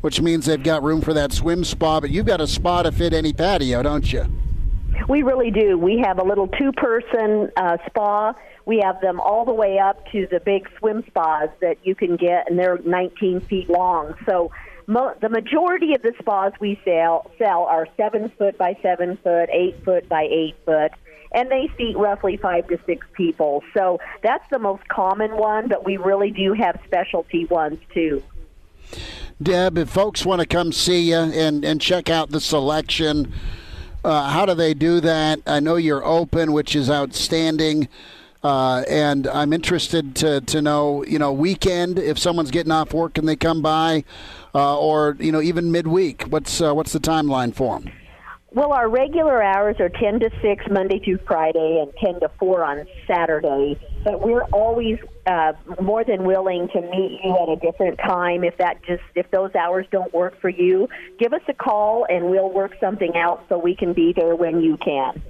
Speaker 1: which means they've got room for that swim spa. But you've got a spa to fit any patio, don't you?
Speaker 11: We really do. We have a little two-person uh, spa. We have them all the way up to the big swim spas that you can get, and they're 19 feet long. So mo- the majority of the spas we sell sell are seven foot by seven foot, eight foot by eight foot, and they seat roughly five to six people. So that's the most common one, but we really do have specialty ones too.
Speaker 1: Deb, if folks want to come see you and, and check out the selection, uh, how do they do that? I know you're open, which is outstanding. Uh, and I'm interested to, to know, you know, weekend if someone's getting off work and they come by, uh, or you know, even midweek. What's uh, what's the timeline for them?
Speaker 11: Well, our regular hours are 10 to 6 Monday through Friday and 10 to 4 on Saturday. But we're always uh, more than willing to meet you at a different time if that just if those hours don't work for you. Give us a call and we'll work something out so we can be there when you can.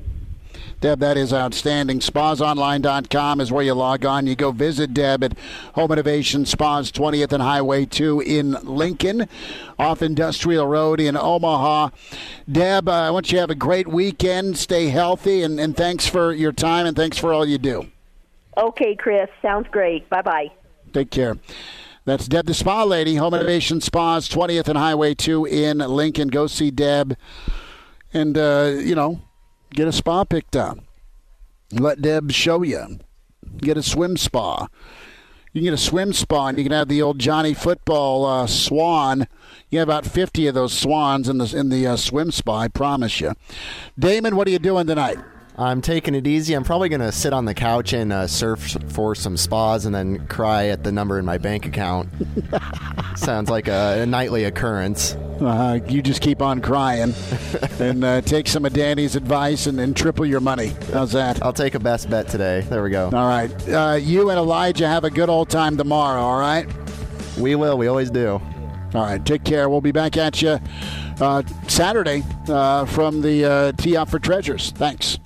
Speaker 1: Deb, that is outstanding. SpasOnline.com is where you log on. You go visit Deb at Home Innovation Spas, 20th and Highway 2 in Lincoln, off Industrial Road in Omaha. Deb, uh, I want you to have a great weekend. Stay healthy, and, and thanks for your time, and thanks for all you do.
Speaker 11: Okay, Chris. Sounds great. Bye bye.
Speaker 1: Take care. That's Deb the Spa Lady, Home Innovation Spas, 20th and Highway 2 in Lincoln. Go see Deb and, uh, you know, get a spa picked up. Let Deb show you. Get a swim spa. You can get a swim spa, and you can have the old Johnny Football uh, swan. You have about 50 of those swans in the in the uh, swim spa. I promise you. Damon, what are you doing tonight?
Speaker 2: I'm taking it easy. I'm probably going to sit on the couch and uh, surf for some spas and then cry at the number in my bank account. Sounds like a, a nightly occurrence.
Speaker 1: Uh, you just keep on crying and uh, take some of Danny's advice and, and triple your money. How's that?
Speaker 2: I'll take a best bet today. There we go.
Speaker 1: All right. Uh, you and Elijah have a good old time tomorrow, all right?
Speaker 2: We will. We always do.
Speaker 1: All right. Take care. We'll be back at you uh, Saturday uh, from the uh, Tee Up for Treasures. Thanks.